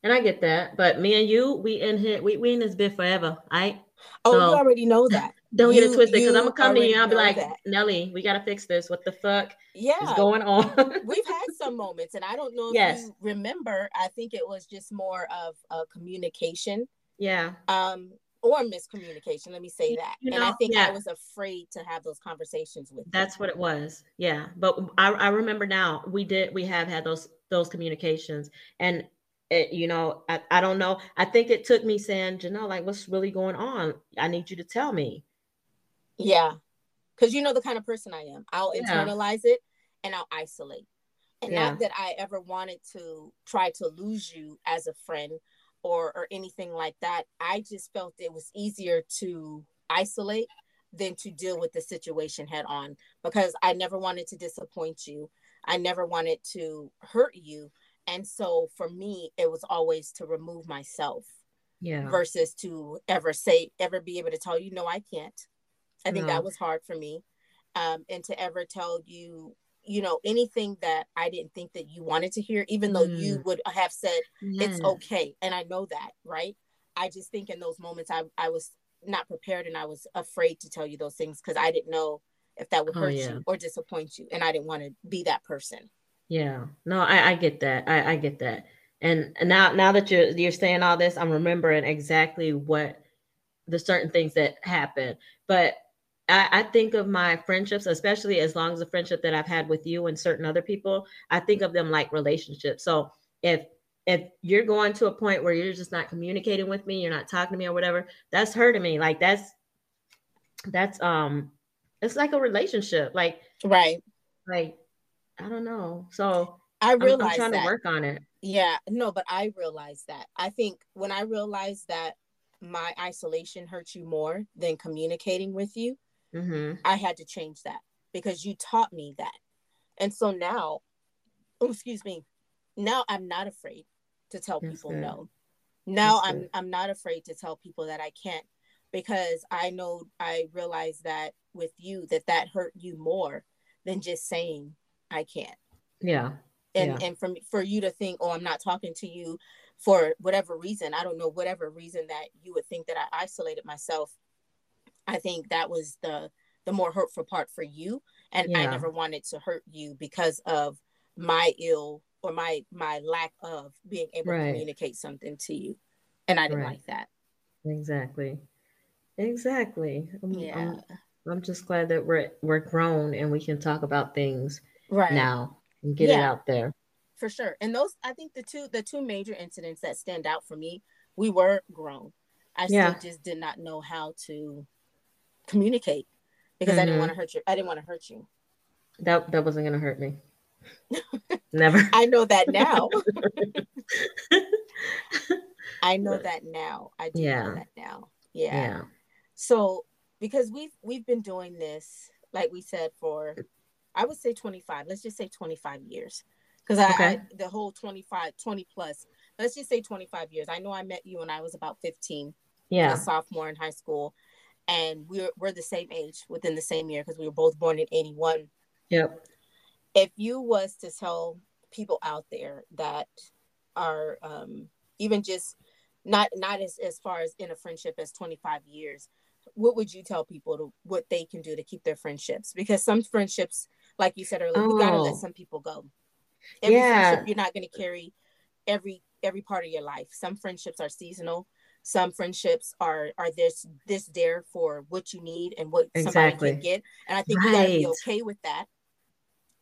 And I get that. But me and you, we in here, we, we in this bit forever. I Oh, So- you already know that. don't get it twisted because I'm gonna come to you and I'll be like, that. Nelly, we gotta fix this. What the fuck is Yeah, going on? we've had some moments and i don't know if Yes. you remember i think it was just more of a communication yeah. um or miscommunication let me say that You and i think yeah. i was afraid to have those conversations with you. That's what it was. Yeah. But I, I remember now we did we have had those those communications and it, you know, I, I don't know. I think it took me saying, Janelle, like what's really going on? I need you to tell me. yeah because you know the kind of person i am i'll Yeah. internalize it and i'll isolate and Yeah. not that i ever wanted to try to lose you as a friend or or anything like that i just felt it was easier to isolate than to deal with the situation head on because i never wanted to disappoint you i never wanted to hurt you And so for me, it was always to remove myself Yeah. versus to ever say, ever be able to tell you, no, I can't. I think No. that was hard for me. Um, and to ever tell you, you know, anything that I didn't think that you wanted to hear, even though you Mm. would have said, it's okay. And I know that, right? I just think in those moments I, I was not prepared and I was afraid to tell you those things because I didn't know if that would Oh, hurt yeah. you or disappoint you. And I didn't want to be that person. Yeah, no, I, I get that. I, I get that. And now now that you're you're saying all this, I'm remembering exactly what the certain things that happen. But I, I think of my friendships, especially as long as the friendship that I've had with you and certain other people, I think of them like relationships. So if if you're going to a point where you're just not communicating with me, you're not talking to me or whatever, that's hurting me. Like that's that's um it's like a relationship. Like Right. like I don't know. So I I'm, I'm trying that. to work on it. Yeah, no, but I realized that. I think when I realized that my isolation hurt you more than communicating with you, hmm I had to change that because you taught me that. And so now, oh, excuse me, now I'm not afraid to tell That's people good. no. Now That's I'm good. I'm not afraid to tell people that I can't because I know I realize that with you that that hurt you more than just saying I can't Yeah. and Yeah. and for me, for you to think oh i'm not talking to you for whatever reason i don't know whatever reason that you would think that i isolated myself i think that was the the more hurtful part for you and i never wanted to hurt you because of my ill or my my lack of being able Right. to communicate something to you and i didn't Right. like that Exactly. Exactly. I'm, yeah I'm, I'm just glad that we're we're grown and we can talk about things right now and get it out there. for sure and those i think the two the two major incidents that stand out for me we were grown i Yeah. still just did not know how to communicate because i didn't Mhm. want to hurt you i didn't want to hurt you That that wasn't gonna hurt me. Never. i know that now i know that now i do Yeah. know that now yeah. yeah. so because we've we've been doing this like we said for i would say 25 let's just say 25 years because I, Okay. I the whole 25 20 plus let's just say 25 years i know i met you when i was about 15 Yeah. a sophomore in high school and we're we're the same age within the same year because we were both born in 81 Yep. if you was to tell people out there that are um even just not not as as far as in a friendship as 25 years what would you tell people to what they can do to keep their friendships because some friendships like you said earlier we gotta let Oh. some people go. Every Yeah. friendship you're not going to carry every every part of your life. Some friendships are seasonal. Some friendships are are this this there for what you need and what somebody can get. And i think we got to be okay with that.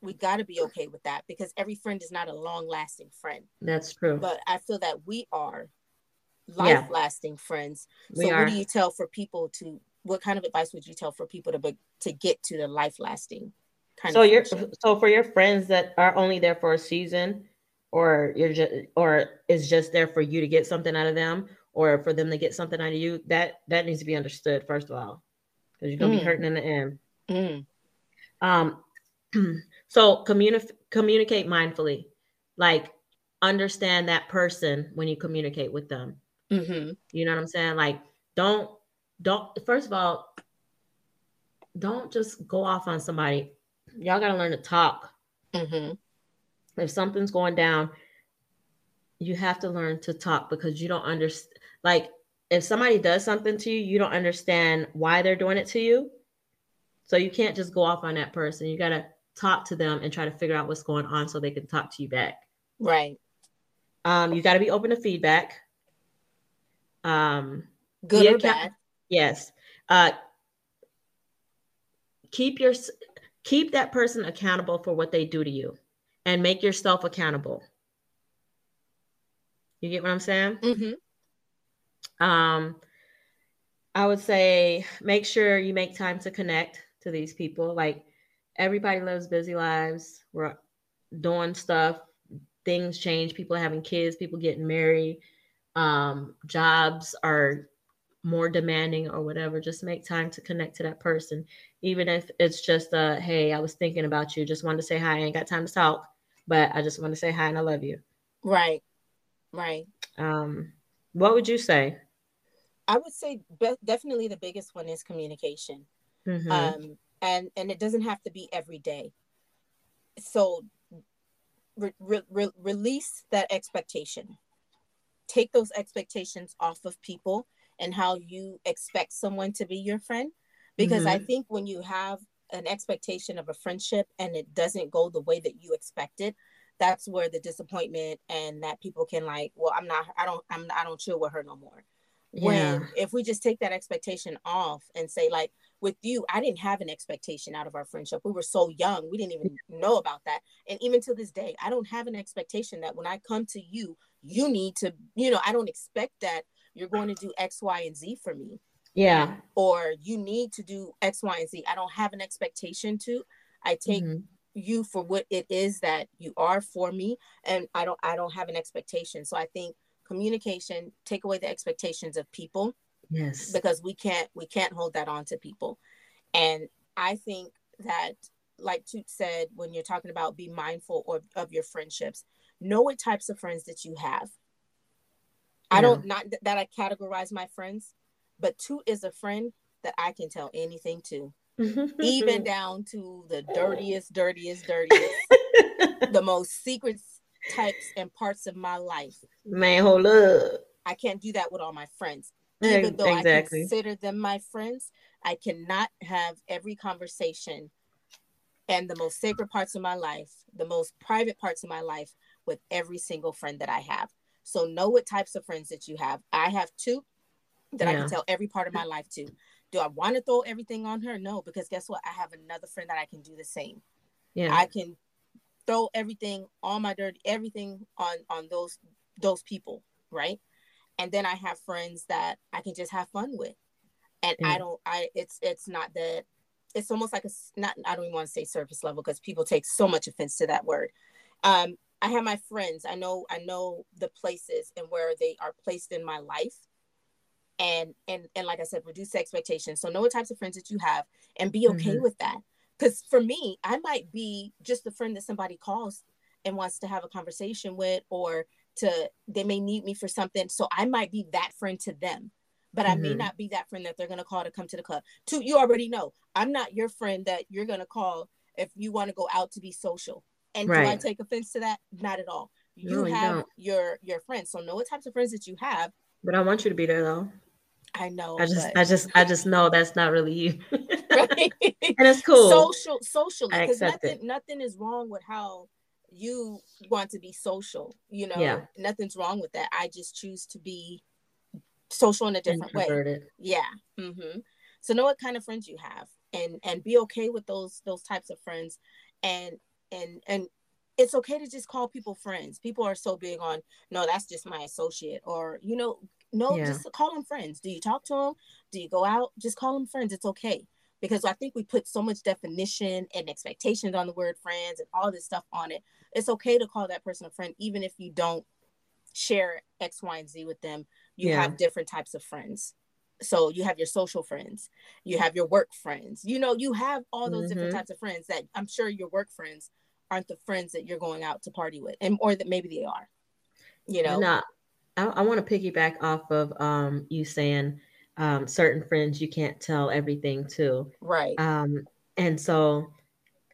We got to be okay with that because every friend is not a long lasting friend. That's true. but i feel that we are life lasting friends. We so what do you tell for people to what kind of advice would you tell for people to be, to get to the life lasting kind so of you're friendship? so for your friends that are only there for a season or you're just or is just there for you to get something out of them or for them to get something out of you that that needs to be understood first of all because you're gonna be Mm. hurting in the end Mm, um so communi- communicate mindfully like understand that person when you communicate with them mhm. you know what i'm saying like don't don't first of all don't just go off on somebody y'all gotta learn to talk. Mhm. if something's going down you have to learn to talk because you don't understand like if somebody does something to you you don't understand why they're doing it to you. So you can't just go off on that person. You got to talk to them and try to figure out what's going on so they can talk to you back. Right. Um, you got to be open to feedback. Um, good or account- bad. Yes. Uh, keep your keep that person accountable for what they do to you and make yourself accountable. You get what i'm saying? Hmm um i would say make sure you make time to connect to these people. Like everybody lives busy lives. We're doing stuff. Things change. People having kids. People getting married. Um jobs are more demanding or whatever. Just make time to connect to that person even if it's just a hey i was thinking about you just wanted to say hi i ain't got time to talk but i just want to say hi and i love you Right. Right. Um, what would you say? I would say be- definitely the biggest one is communication. Mhm. Um, and and it doesn't have to be every day. So re- re- release that expectation. Take those expectations off of people and how you expect someone to be your friend. Because I mm-hmm. think when you have an expectation of a friendship and it doesn't go the way that you expected, that's where the disappointment and that people can like, well, I'm not, I don't, I'm, I don't chill with her no more. When Yeah. if we just take that expectation off and say like, with you, I didn't have an expectation out of our friendship. We were so young, we didn't even know about that. And even to this day, I don't have an expectation that when I come to you, you need to, you know, I don't expect that you're going to do X, Y, and Z for me Yeah. or you need to do X, Y, and Z. I don't have an expectation to. I take Mhm. you for what it is that you are for me, and I don't I don't have an expectation. So I think communication, take away the expectations of people Yes. because we can't we can't hold that on to people. And I think that like Toot said, when you're talking about be mindful of, of your friendships, know what types of friends that you have. I don't not that I categorize my friends, but Toot is a friend that I can tell anything to, even mm-hmm. down to the dirtiest, dirtiest, dirtiest, the most secret types and parts of my life. Man, hold up. I can't do that with all my friends. Even though I consider them my friends, I cannot have every conversation and the most sacred parts of my life, the most private parts of my life with every single friend that I have. So know what types of friends that you have. I have Toot that I can tell every part of my life to. Do I want to throw everything on her? No, because guess what? I have another friend that I can do the same. Yeah. I can throw everything on my dirty everything on on those those people, right? And then I have friends that I can just have fun with. And Yeah. I don't I it's it's not that it's almost like a s- not I don't even want to say surface level because people take so much offense to that word. Um I have my friends. I know I know the places and where they are placed in my life. And and and like I said, reduce expectations. So know what types of friends that you have and be okay Mhm. with that. Because for me, I might be just the friend that somebody calls and wants to have a conversation with, or to they may need me for something. So I might be that friend to them, but I may Mhm. not be that friend that they're gonna call to come to the club. Toot, you already know I'm not your friend that you're gonna call if you want to go out to be social. And do I Right. take offense to that? Not at all. You No, have don't. your your friends, so know what types of friends that you have. But I want you to be there though. I know, I just I just I just know that's not really you. right? and it's cool. social socially because nothing it. nothing is wrong with how you want to be social you know Yeah. nothing's wrong with that i just choose to be social in a different way yeah hmm so know what kind of friends you have and and be okay with those those types of friends and and and it's okay to just call people friends. People are so big on no that's just my associate or you know no Yeah. just call them friends. Do you talk to them do you go out? Just call them friends. It's okay. Because i think we put so much definition and expectations on the word friends and all this stuff on it. It's okay to call that person a friend even if you don't share x y and z with them. You Yeah. have different types of friends. So you have your social friends. You have your work friends. You know you have all those different Mhm. types of friends that i'm sure your work friends aren't the friends that you're going out to party with and or that maybe they are you know No, I, I want to piggyback off of um you saying um certain friends you can't tell everything to. right Um and so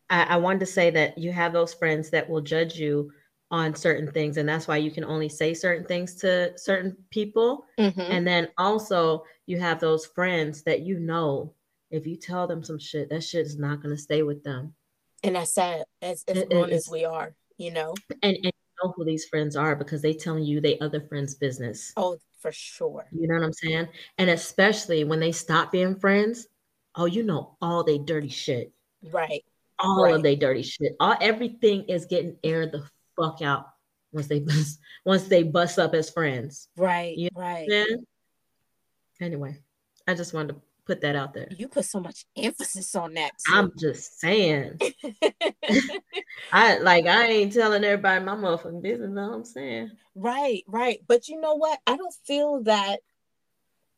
I, I wanted to say that you have those friends that will judge you on certain things, and that's why you can only say certain things to certain people. Mhm. And then also you have those friends that you know if you tell them some shit, that shit is not gonna stay with them. And that's sad as, as it grown as we are you know And, and you know who these friends are because they telling you they other friends' business. oh for sure You know what I'm saying? And especially when they stop being friends, oh, you know all they dirty shit. right All Right. of they dirty shit. All everything is getting aired the fuck out once they bust, once they bust up as friends. right Yeah. right anyway, I just wanted to put that out there. you put so much emphasis on that I'm just saying. I like I ain't telling everybody my motherfucking business. Know what I'm saying? right right but you know what i don't feel that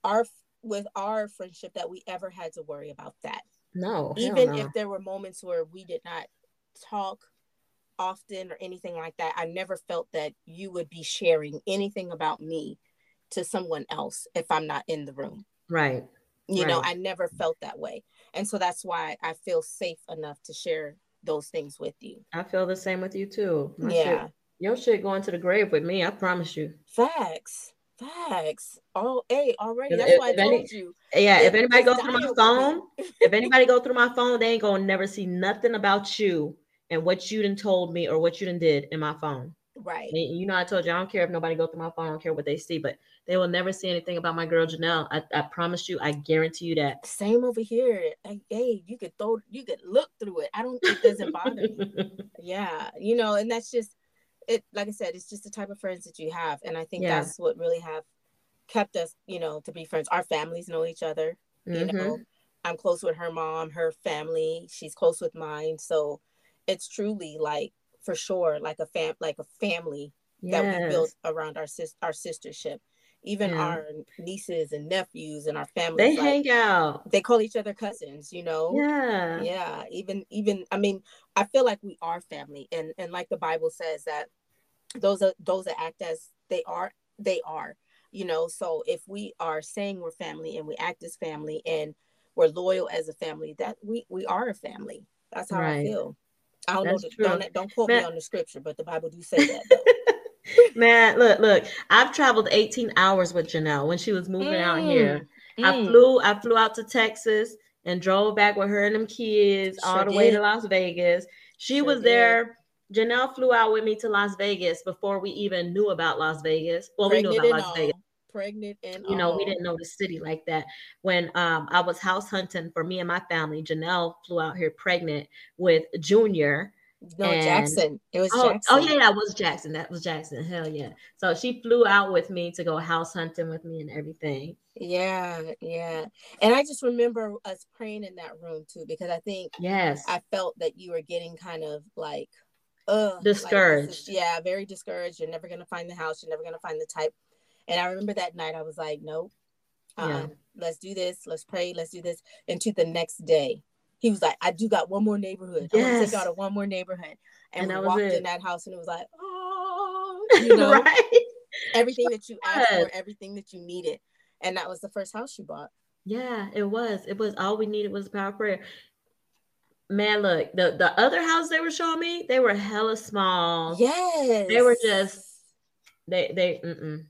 our with our friendship that we ever had to worry about that No, even no. if there were moments where we did not talk often or anything like that. I never felt that you would be sharing anything about me to someone else if I'm not in the room. Right. You right. know, I never felt that way. And so that's why I feel safe enough to share those things with you. I feel the same with you too. My yeah. Shit, your shit going to the grave with me, I promise you. Facts. Facts. Oh, hey, already. That's if, why I told any, you. Yeah, if anybody goes through my phone, if anybody go through my phone, they ain't gonna never see nothing about you and what you done told me or what you done did in my phone. Right. And you know, I told you I don't care if nobody go through my phone, I don't care what they see, but they will never see anything about my girl Janelle. I, I promise you, I guarantee you that. Same over here. Hey, you could throw you could look through it. I don't it doesn't bother me. Yeah. You know, and that's just it like I said, it's just the type of friends that you have. And I think yeah. that's what really have kept us, you know, to be friends. Our families know each other. Mm-hmm. You know, I'm close with her mom, her family. She's close with mine. So it's truly like for sure like a fam like a family yes. that we built around our sis our sistership. Even yeah. our nieces and nephews and our family. They like, hang out. They call each other cousins, you know? Yeah. Yeah. Even even I mean, I feel like we are family. And and like the Bible says that those are those that act as they are, they are. You know, so if we are saying we're family and we act as family and we're loyal as a family, that we we are a family. That's how right. I feel. I don't That's know. The, don't don't quote Man. me on the scripture, but the Bible do say that. Man, look, look. I've traveled 18 hours with Janelle when she was moving mm. out here. Mm. I flew, I flew out to Texas and drove back with her and them kids sure all the did. way to Las Vegas. She sure was there. Did. Janelle flew out with me to Las Vegas before we even knew about Las Vegas. Well, Pregnant we knew about Las all. Vegas. Pregnant and you know, we didn't know the city like that. When um, I was house hunting for me and my family, Janelle flew out here pregnant with Junior no, and, Jackson. It was oh, Jackson. Oh yeah, that was Jackson. That was Jackson. Hell yeah. So she flew out with me to go house hunting with me and everything. Yeah, yeah. And I just remember us praying in that room too, because I think yes, I felt that you were getting kind of like uh discouraged. Like, yeah, very discouraged. You're never gonna find the house, you're never gonna find the type. And I remember that night I was like, Nope. Yeah. Um, let's do this, let's pray, let's do this. And to the next day, he was like, I do got one more neighborhood. Yes. I'm gonna take out a one more neighborhood. And, and we walked in that house and it was like, oh, you know, right? everything that you asked for, everything that you needed. And that was the first house you bought. Yeah, it was. It was all we needed was power prayer. Man, look, the, the other house they were showing me, they were hella small. Yes. They were just they they mm-mm.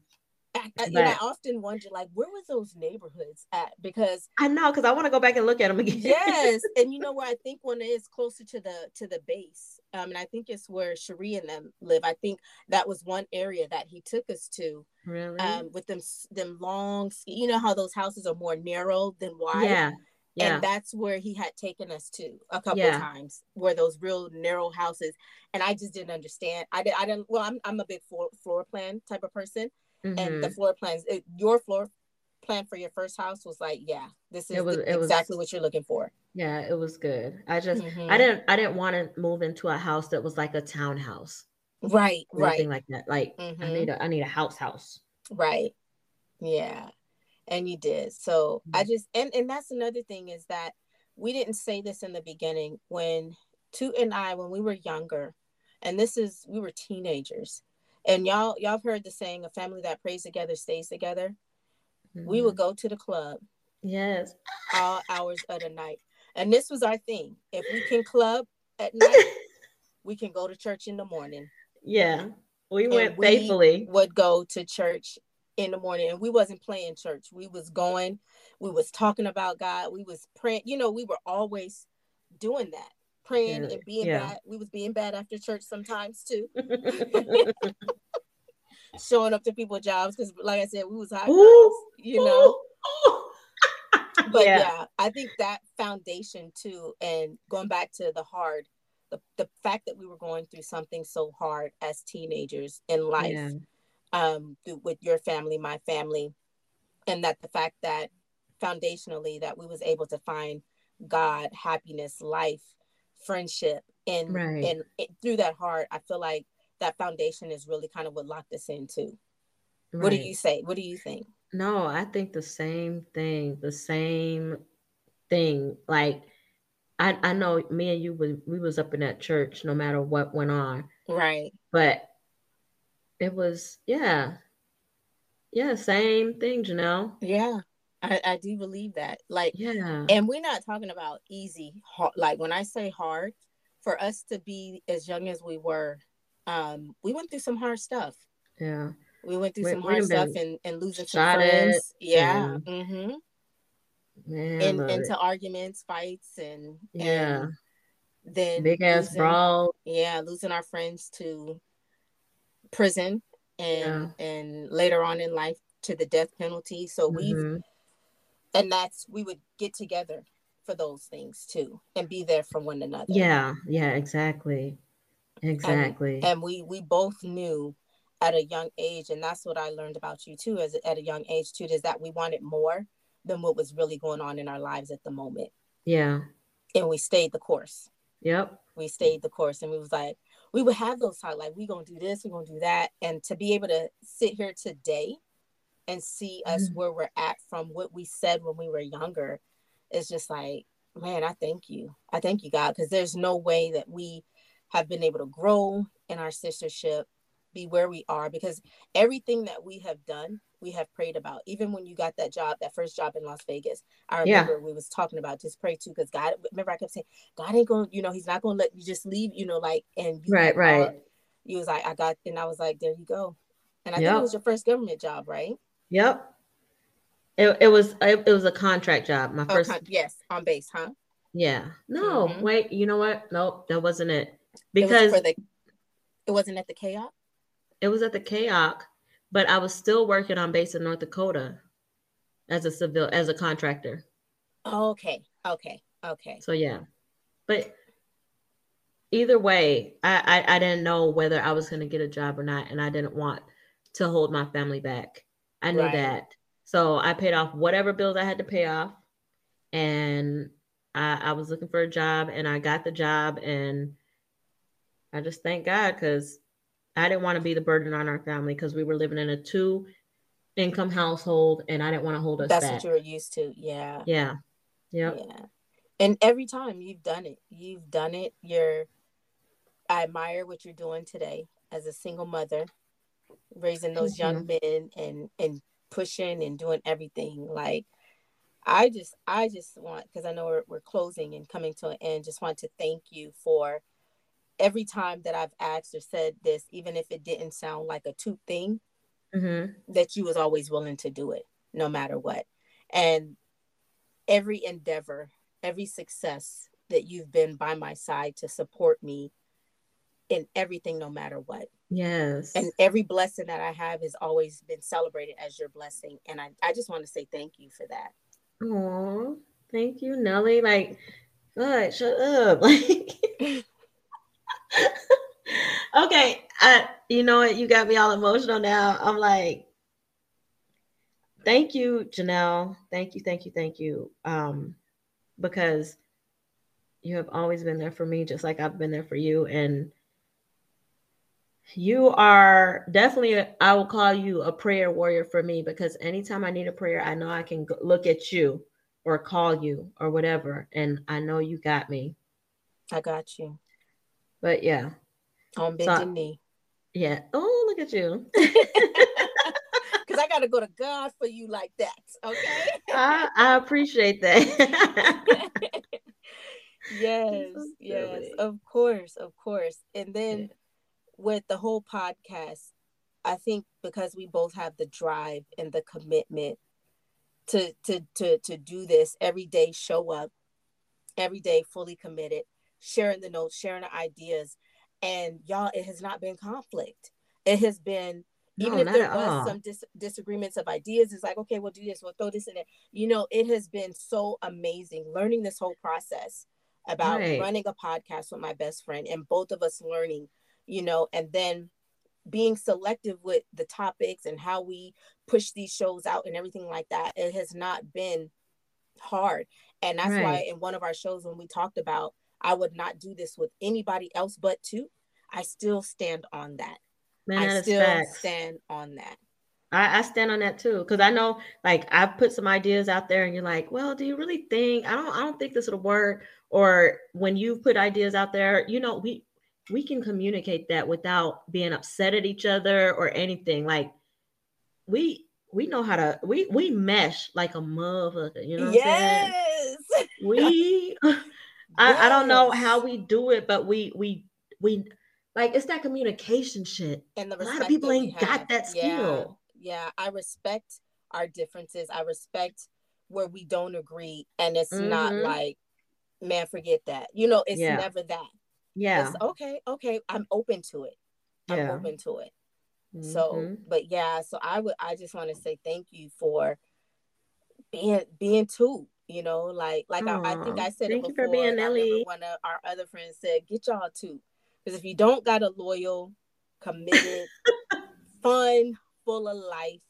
I, I, and I often wonder, like, where were those neighborhoods at? Because I know, because I want to go back and look at them again. yes, and you know where I think one is closer to the to the base, um, and I think it's where Cherie and them live. I think that was one area that he took us to. Really? Um, with them them long, you know how those houses are more narrow than wide. Yeah. Yeah. And that's where he had taken us to a couple yeah. times, where those real narrow houses. And I just didn't understand. I did. I didn't. Well, I'm I'm a big floor floor plan type of person mm-hmm. and the mm-hmm. floor plans. It, your floor plan for your first house was like, yeah, this is was, the, exactly was, what you're looking for. Yeah, it was good. I just mm-hmm. I didn't I didn't want to move into a house that was like a townhouse. Right, right. like that. Like mm-hmm. I need a I need a house house. Right. Yeah. And you did. So I mm-hmm. just and and that's another thing is that we didn't say this in the beginning when Toot and I when we were younger, and this is we were teenagers and y'all y'all have heard the saying a family that prays together stays together. Mm-hmm. we would mm-hmm. go to the club yes. all hours of the night. And this was our thing. If we can club at night we can go to church in the morning. Yeah. We and went we faithfully. would go to church in the morning. And we wasn't playing church. We was going we was talking about god. We was praying. You know we were always doing that praying and being yeah. bad. We was being bad after church sometimes too. Showing up to people's jobs because, like I said, we was high you know. but yeah. yeah, I think that foundation too, and going back to the hard, the, the fact that we were going through something so hard as teenagers in life, yeah. um, through, with your family, my family, and that the fact that foundationally that we was able to find God, happiness, life, friendship and right. and it, through that heart i feel like that foundation is really kind of what locked us into right. what do you say what do you think no i think the same thing the same thing like I, I know me and you was we was up in that church no matter what went on. Right. But it was yeah. Yeah, same thing, Janelle. Yeah. I, I do believe that. Like Yeah. and we're not talking about easy hard, like when I say hard, for us to be as young as we were, um, we went through some hard stuff. Yeah. We went through We- some hard stuff and, and losing some shot at friends. Yeah. Mm-hmm. Man, into arguments, fights, and yeah. and then Big ass losing- brawl. yeah losing our friends to prison and and later on in life to the death penalty so we've Mhm. And that's we would get together for those things too and be there for one another Yeah, yeah, exactly. Exactly. and we we both knew at a young age and that's what i learned about you too as at a young age too is that we wanted more than what was really going on in our lives at the moment yeah. and we stayed the course Yep. we stayed the course and we was like we would have those times like we gonna do this we're gonna do that and to be able to sit here today and see us Mhm. where we're at from what we said when we were younger it's just like man i thank you i thank you god because there's no way that we have been able to grow in our sistership be where we are because everything that we have done we have prayed about even when you got that job that first job in las vegas i Yeah. remember we was talking about just pray too because god remember i kept saying god ain't gonna you know he's not gonna let you just leave you know like and you Right, right. you was like i got and i was like there you go and i think it was your first government job right Yep. It, it was it, it was a contract job. My Oh, first con- yes on base huh yeah. No, Mhm. wait, you know what? Nope, that wasn't it. It was Because for the it wasn't at the chaos it was at the KAOC, but I was still working on base in North Dakota as a civil as a contractor. okay okay okay So yeah. But either way, I, I, I didn't know whether I was gonna get a job or not, and I didn't want to hold my family back. I knew Right. that. So I paid off whatever bills I had to pay off. And I, I was looking for a job and I got the job and I just thank God because I didn't want to be the burden on our family because we were living in a two income household and I didn't want to hold us that's back. what you were used to yeah yeah. Yep. Yeah. And every time you've done it, you've done it. You're, I admire what you're doing today as a single mother, raising those Thank young men and and pushing and doing everything. Like, I just, I just want because I know we're, we're closing and coming to an end. Just want to thank you for every time that I've asked or said this, even if it didn't sound like a two thing, hmm that you was always willing to do it no matter what and every endeavor every success that you've been by my side to support me in everything no matter what Yes. and every blessing that i have has always been celebrated as your blessing and i, I just want to say thank you for that Aw, thank you, Nelly. Like, God, shut up. Like, okay, I, you know what? You got me all emotional now. I'm like, thank you, Janelle. Thank you, thank you, thank you. Um, because you have always been there for me, just like I've been there for you, and you are definitely a, I will call you a prayer warrior for me because anytime I need a prayer, I know I can go, look at you or call you or whatever, and I know you got me. i got you But yeah, on So- bending knee yeah. Oh, look at you. because i gotta go to god for you like that okay I, I appreciate that. yes so yes of course of course and then. With the whole podcast i think because we both have the drive and the commitment to to to to do this every day show up every day fully committed sharing the notes sharing the ideas. And y'all it has not been conflict. It has been even No, if there was some dis- disagreements of ideas it's like okay we'll do this we'll throw this in there. You know it has been so amazing learning this whole process about Right. running a podcast with my best friend and both of us learning you know and then being selective with the topics and how we push these shows out and everything like that it has not been hard and that's why in one of our shows when we talked about i would not do this with anybody else but Toot i still stand on that Man, I still facts. stand on that. I, I stand on that too because I know, like, I've put some ideas out there, and you're like, "Well, do you really think? I don't. I don't think this will work." Or when you put ideas out there, you know, we we can communicate that without being upset at each other or anything. Like, we we know how to we we mesh like a motherfucker. You know? yes. We. yes. I, I don't know how we do it, but we we we like it's that communication shit. And a lot of people ain't got that skill yeah i respect our differences i respect where we don't agree and it's mm-hmm. not like man forget that you know it's yeah. never that yeah okay okay i'm open to it i'm yeah. open to it mm-hmm. so but yeah so i would i just want to say thank you for being being Toot you know like like I, I, think i said thank it before you for being Nelly. one of our other friends said get y'all two because if you don't got a loyal committed fun full of life,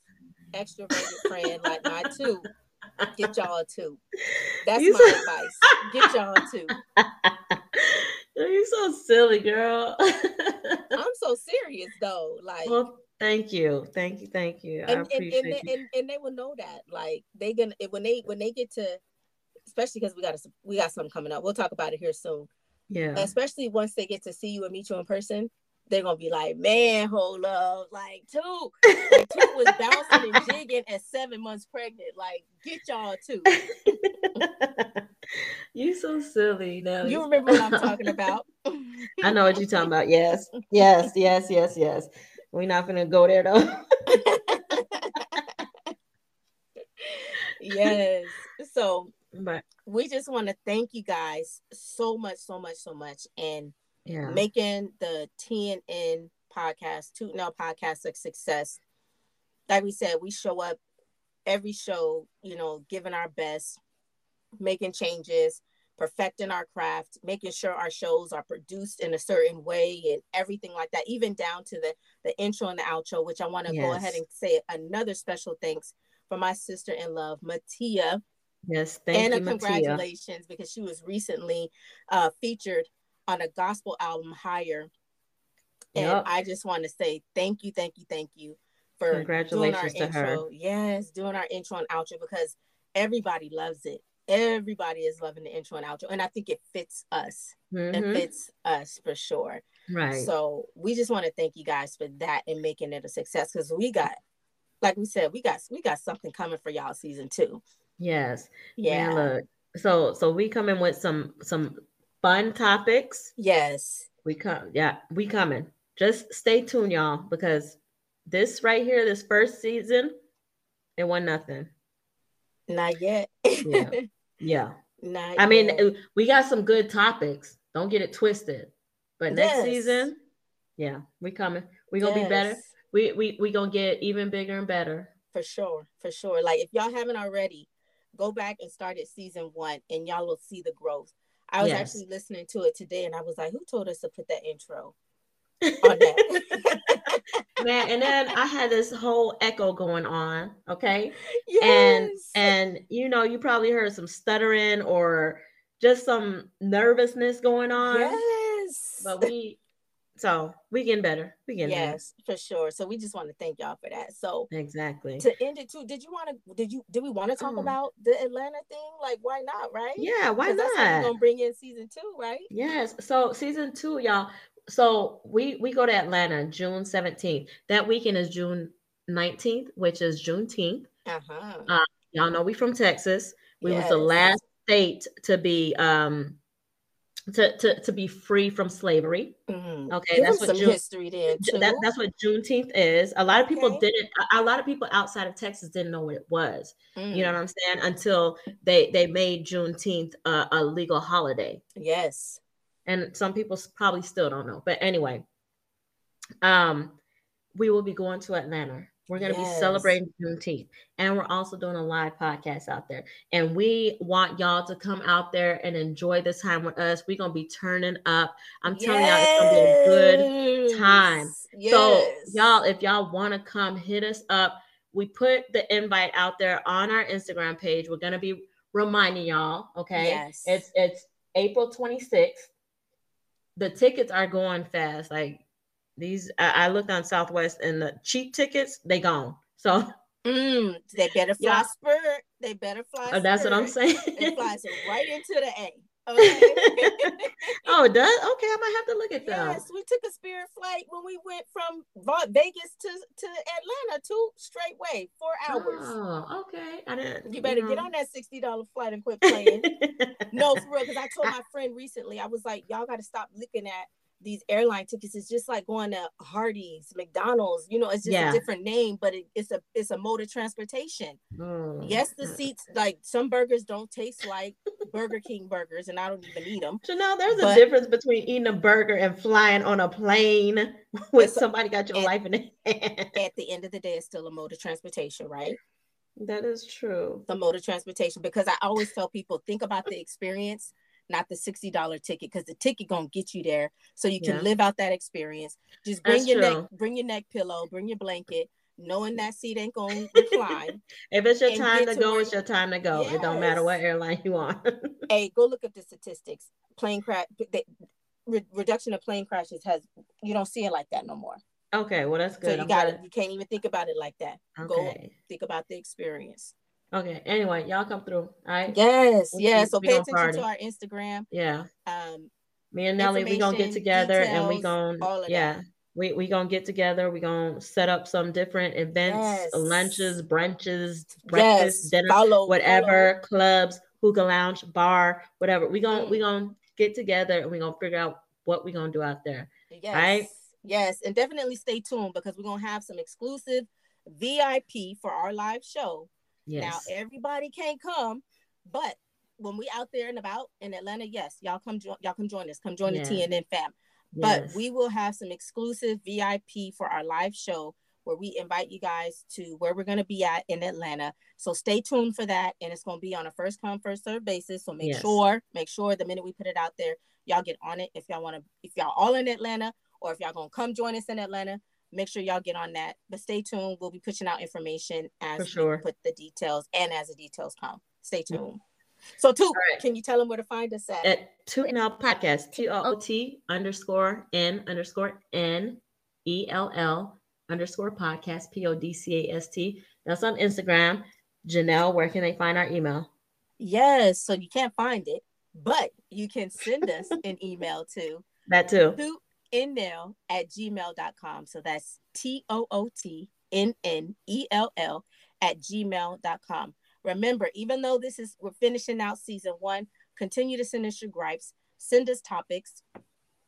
extroverted friend like my Toot, get y'all two. That's you my so- advice. Get y'all two. You're so silly, girl. I'm so serious though. Like well, thank you. Thank you. Thank you. And, I appreciate and, and, you. And, and they will know that. Like they gonna when they when they get to especially because we got a, we got something coming up. We'll talk about it here soon. Yeah. Especially once they get to see you and meet you in person, they're gonna be like, man, hold up, like two, like, two was bouncing and jigging at seven months pregnant. Like, get y'all two. you so silly now. You remember what I'm talking about? I know what you're talking about. Yes, yes, yes, yes, yes. We're not gonna go there though. yes. So, but we just want to thank you guys so much, so much, so much, and yeah. making the TNN podcast, Tootin' podcast a success. Like we said, we show up every show, you know, giving our best, making changes, perfecting our craft, making sure our shows are produced in a certain way and everything like that, even down to the the intro and the outro, which I want to yes. go ahead and say another special thanks for my sister in love, Matia. Yes, thank and you, a congratulations Matia. because she was recently uh, featured on a gospel album higher and yep. i just want to say thank you thank you thank you for congratulations doing our to intro. her yes doing our intro and outro because everybody loves it everybody is loving the intro and outro and i think it fits us mm-hmm. it fits us for sure right so we just want to thank you guys for that and making it a success because we got like we said we got we got something coming for y'all season two yes yeah Man, look so so we come in with some some fun topics. Yes. We come, yeah, we coming. Just stay tuned, y'all, because this right here, this first season, it won nothing. Not yet. yeah. Yeah. Not I yet. mean, we got some good topics. Don't get it twisted. But next yes. season, yeah, we coming. We gonna yes. be better. We we we gonna get even bigger and better. For sure, for sure. Like if y'all haven't already, go back and start at season one, and y'all will see the growth. I was yes. actually listening to it today and I was like, who told us to put that intro? Man, and then I had this whole echo going on, okay? Yes. And and you know, you probably heard some stuttering or just some nervousness going on. Yes. But we so we getting better. We getting yes, better. for sure. So we just want to thank y'all for that. So exactly to end it too. Did you want to? Did you? Did we want to talk oh. about the Atlanta thing? Like, why not? Right? Yeah, why not? That's gonna bring in season two, right? Yes. So season two, y'all. So we we go to Atlanta June seventeenth. That weekend is June nineteenth, which is Juneteenth. Uh-huh. Uh, y'all know we from Texas. We yes. was the last state to be um to, to, to be free from slavery. Mm-hmm. Okay, Give that's what June, history there too. That, that's what Juneteenth is. A lot of people okay. didn't. A lot of people outside of Texas didn't know what it was. Mm. You know mm. what I'm saying? Until they they made Juneteenth a, a legal holiday. Yes, and some people probably still don't know. But anyway, um, we will be going to Atlanta we're going to yes. be celebrating Juneteenth. And we're also doing a live podcast out there. And we want y'all to come out there and enjoy this time with us. We're going to be turning up. I'm telling yes. y'all, it's going to be a good time. Yes. So, y'all, if y'all want to come, hit us up. We put the invite out there on our Instagram page. We're going to be reminding y'all, okay? Yes. It's it's April 26th. The tickets are going fast. Like these I, I looked on Southwest and the cheap tickets, they gone. So mm, they better fly yeah. They better fly. Oh, that's what I'm saying. it flies right into the A. Okay. oh, it does? Okay, I might have to look at that. Yes, we took a spirit flight when we went from Vegas to, to Atlanta, two straight way, four hours. Oh, okay. I didn't. You better you know. get on that sixty dollar flight and quit playing. no, for real. Because I told my friend recently, I was like, y'all got to stop looking at these airline tickets is just like going to Hardee's, McDonald's. You know, it's just yeah. a different name, but it, it's a it's a mode of transportation. Mm. Yes, the seats like some burgers don't taste like Burger King burgers, and I don't even eat them. So now there's but, a difference between eating a burger and flying on a plane with somebody got your at, life in the hand. At the end of the day, it's still a mode of transportation, right? That is true. The mode of transportation, because I always tell people think about the experience not the $60 ticket because the ticket gonna get you there. So you can yeah. live out that experience. Just bring That's your true. neck bring your neck pillow bring your blanket knowing that seat ain't gonna recline if it's your time to, to go it's your time to go. Yes. it don't matter what airline you on. Hey go look at the statistics. Plane crash re- reduction of plane crashes has you don't see it like that no more. Okay well that's good. so you got it you can't even think about it like that. Okay. go think about the experience Okay. Anyway, y'all come through. All right. Yes. We, yeah. So pay attention party. to our Instagram. Yeah. Um, me and Nelly, we gonna get together details, and we gonna yeah. That. We we gonna get together. We gonna set up some different events, yes. lunches, brunches, breakfast, yes. dinner, follow, whatever, follow. clubs, hookah lounge, bar, whatever. We gonna mm. we gonna get together and we gonna figure out what we gonna do out there. Yes. Right? Yes, and definitely stay tuned because we're gonna have some exclusive VIP for our live show Yes. Now everybody can't come, but when we out there and about in Atlanta, yes, y'all come jo- y'all come join us. Come join yes. the TNN fam. But yes. we will have some exclusive VIP for our live show where we invite you guys to where we're going to be at in Atlanta. So stay tuned for that, and it's going to be on a first come first serve basis. So make yes. sure, make sure the minute we put it out there, y'all get on it. If y'all want to, if y'all all in Atlanta, or if y'all gonna come join us in Atlanta, make sure y'all get on that. But stay tuned. We'll be pushing out information as sure. we put the details and as the details come. Stay tuned. Mm-hmm. So, Toot, right. can you tell them where to find us at? At Toot Nell Podcast, T O O T underscore N underscore N E L L underscore podcast, P O D C A S T. That's on Instagram. Janelle, where can they find our email? Yes, so you can't find it, but you can send us an email to that too. Toot nnell at gmail.com. So that's T O O T N N E L L at gmail.com. Remember, even though this is, we're finishing out season one, continue to send us your gripes, send us topics.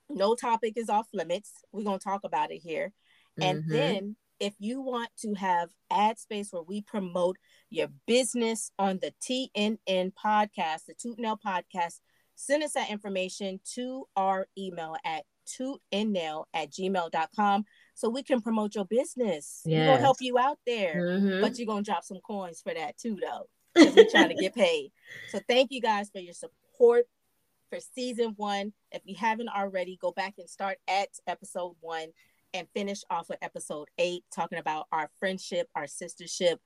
No topic is off limits. We're going to talk about it here. And mm-hmm. then if you want to have ad space where we promote your business on the TNN podcast, the Tootnell podcast, send us that information to our email at tootandnell at gmail.com so we can promote your business. Yes. We're gonna help you out there, mm-hmm. but you're gonna drop some coins for that too, though. Because We're trying to get paid. So thank you guys for your support for season one. If you haven't already, go back and start at episode one and finish off with episode eight, talking about our friendship, our sistership.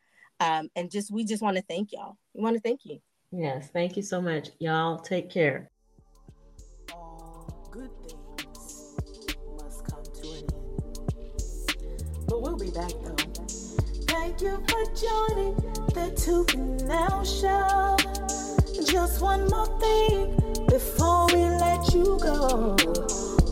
Um, and just we just want to thank y'all. We want to thank you. Yes, thank you so much. Y'all take care. Back though. Thank you for joining the Toot Nell Show. Just one more thing before we let you go.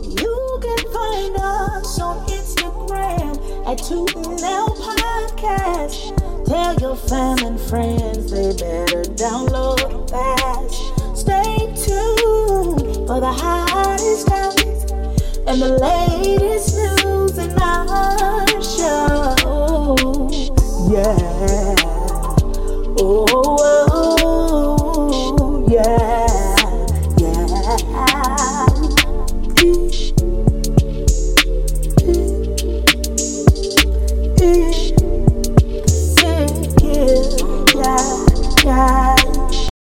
You can find us on Instagram at Toot Nell Podcast. Tell your family and friends they better download fast. Stay tuned for the hottest topics and the latest news and our show. Yeah. Oh. oh, oh.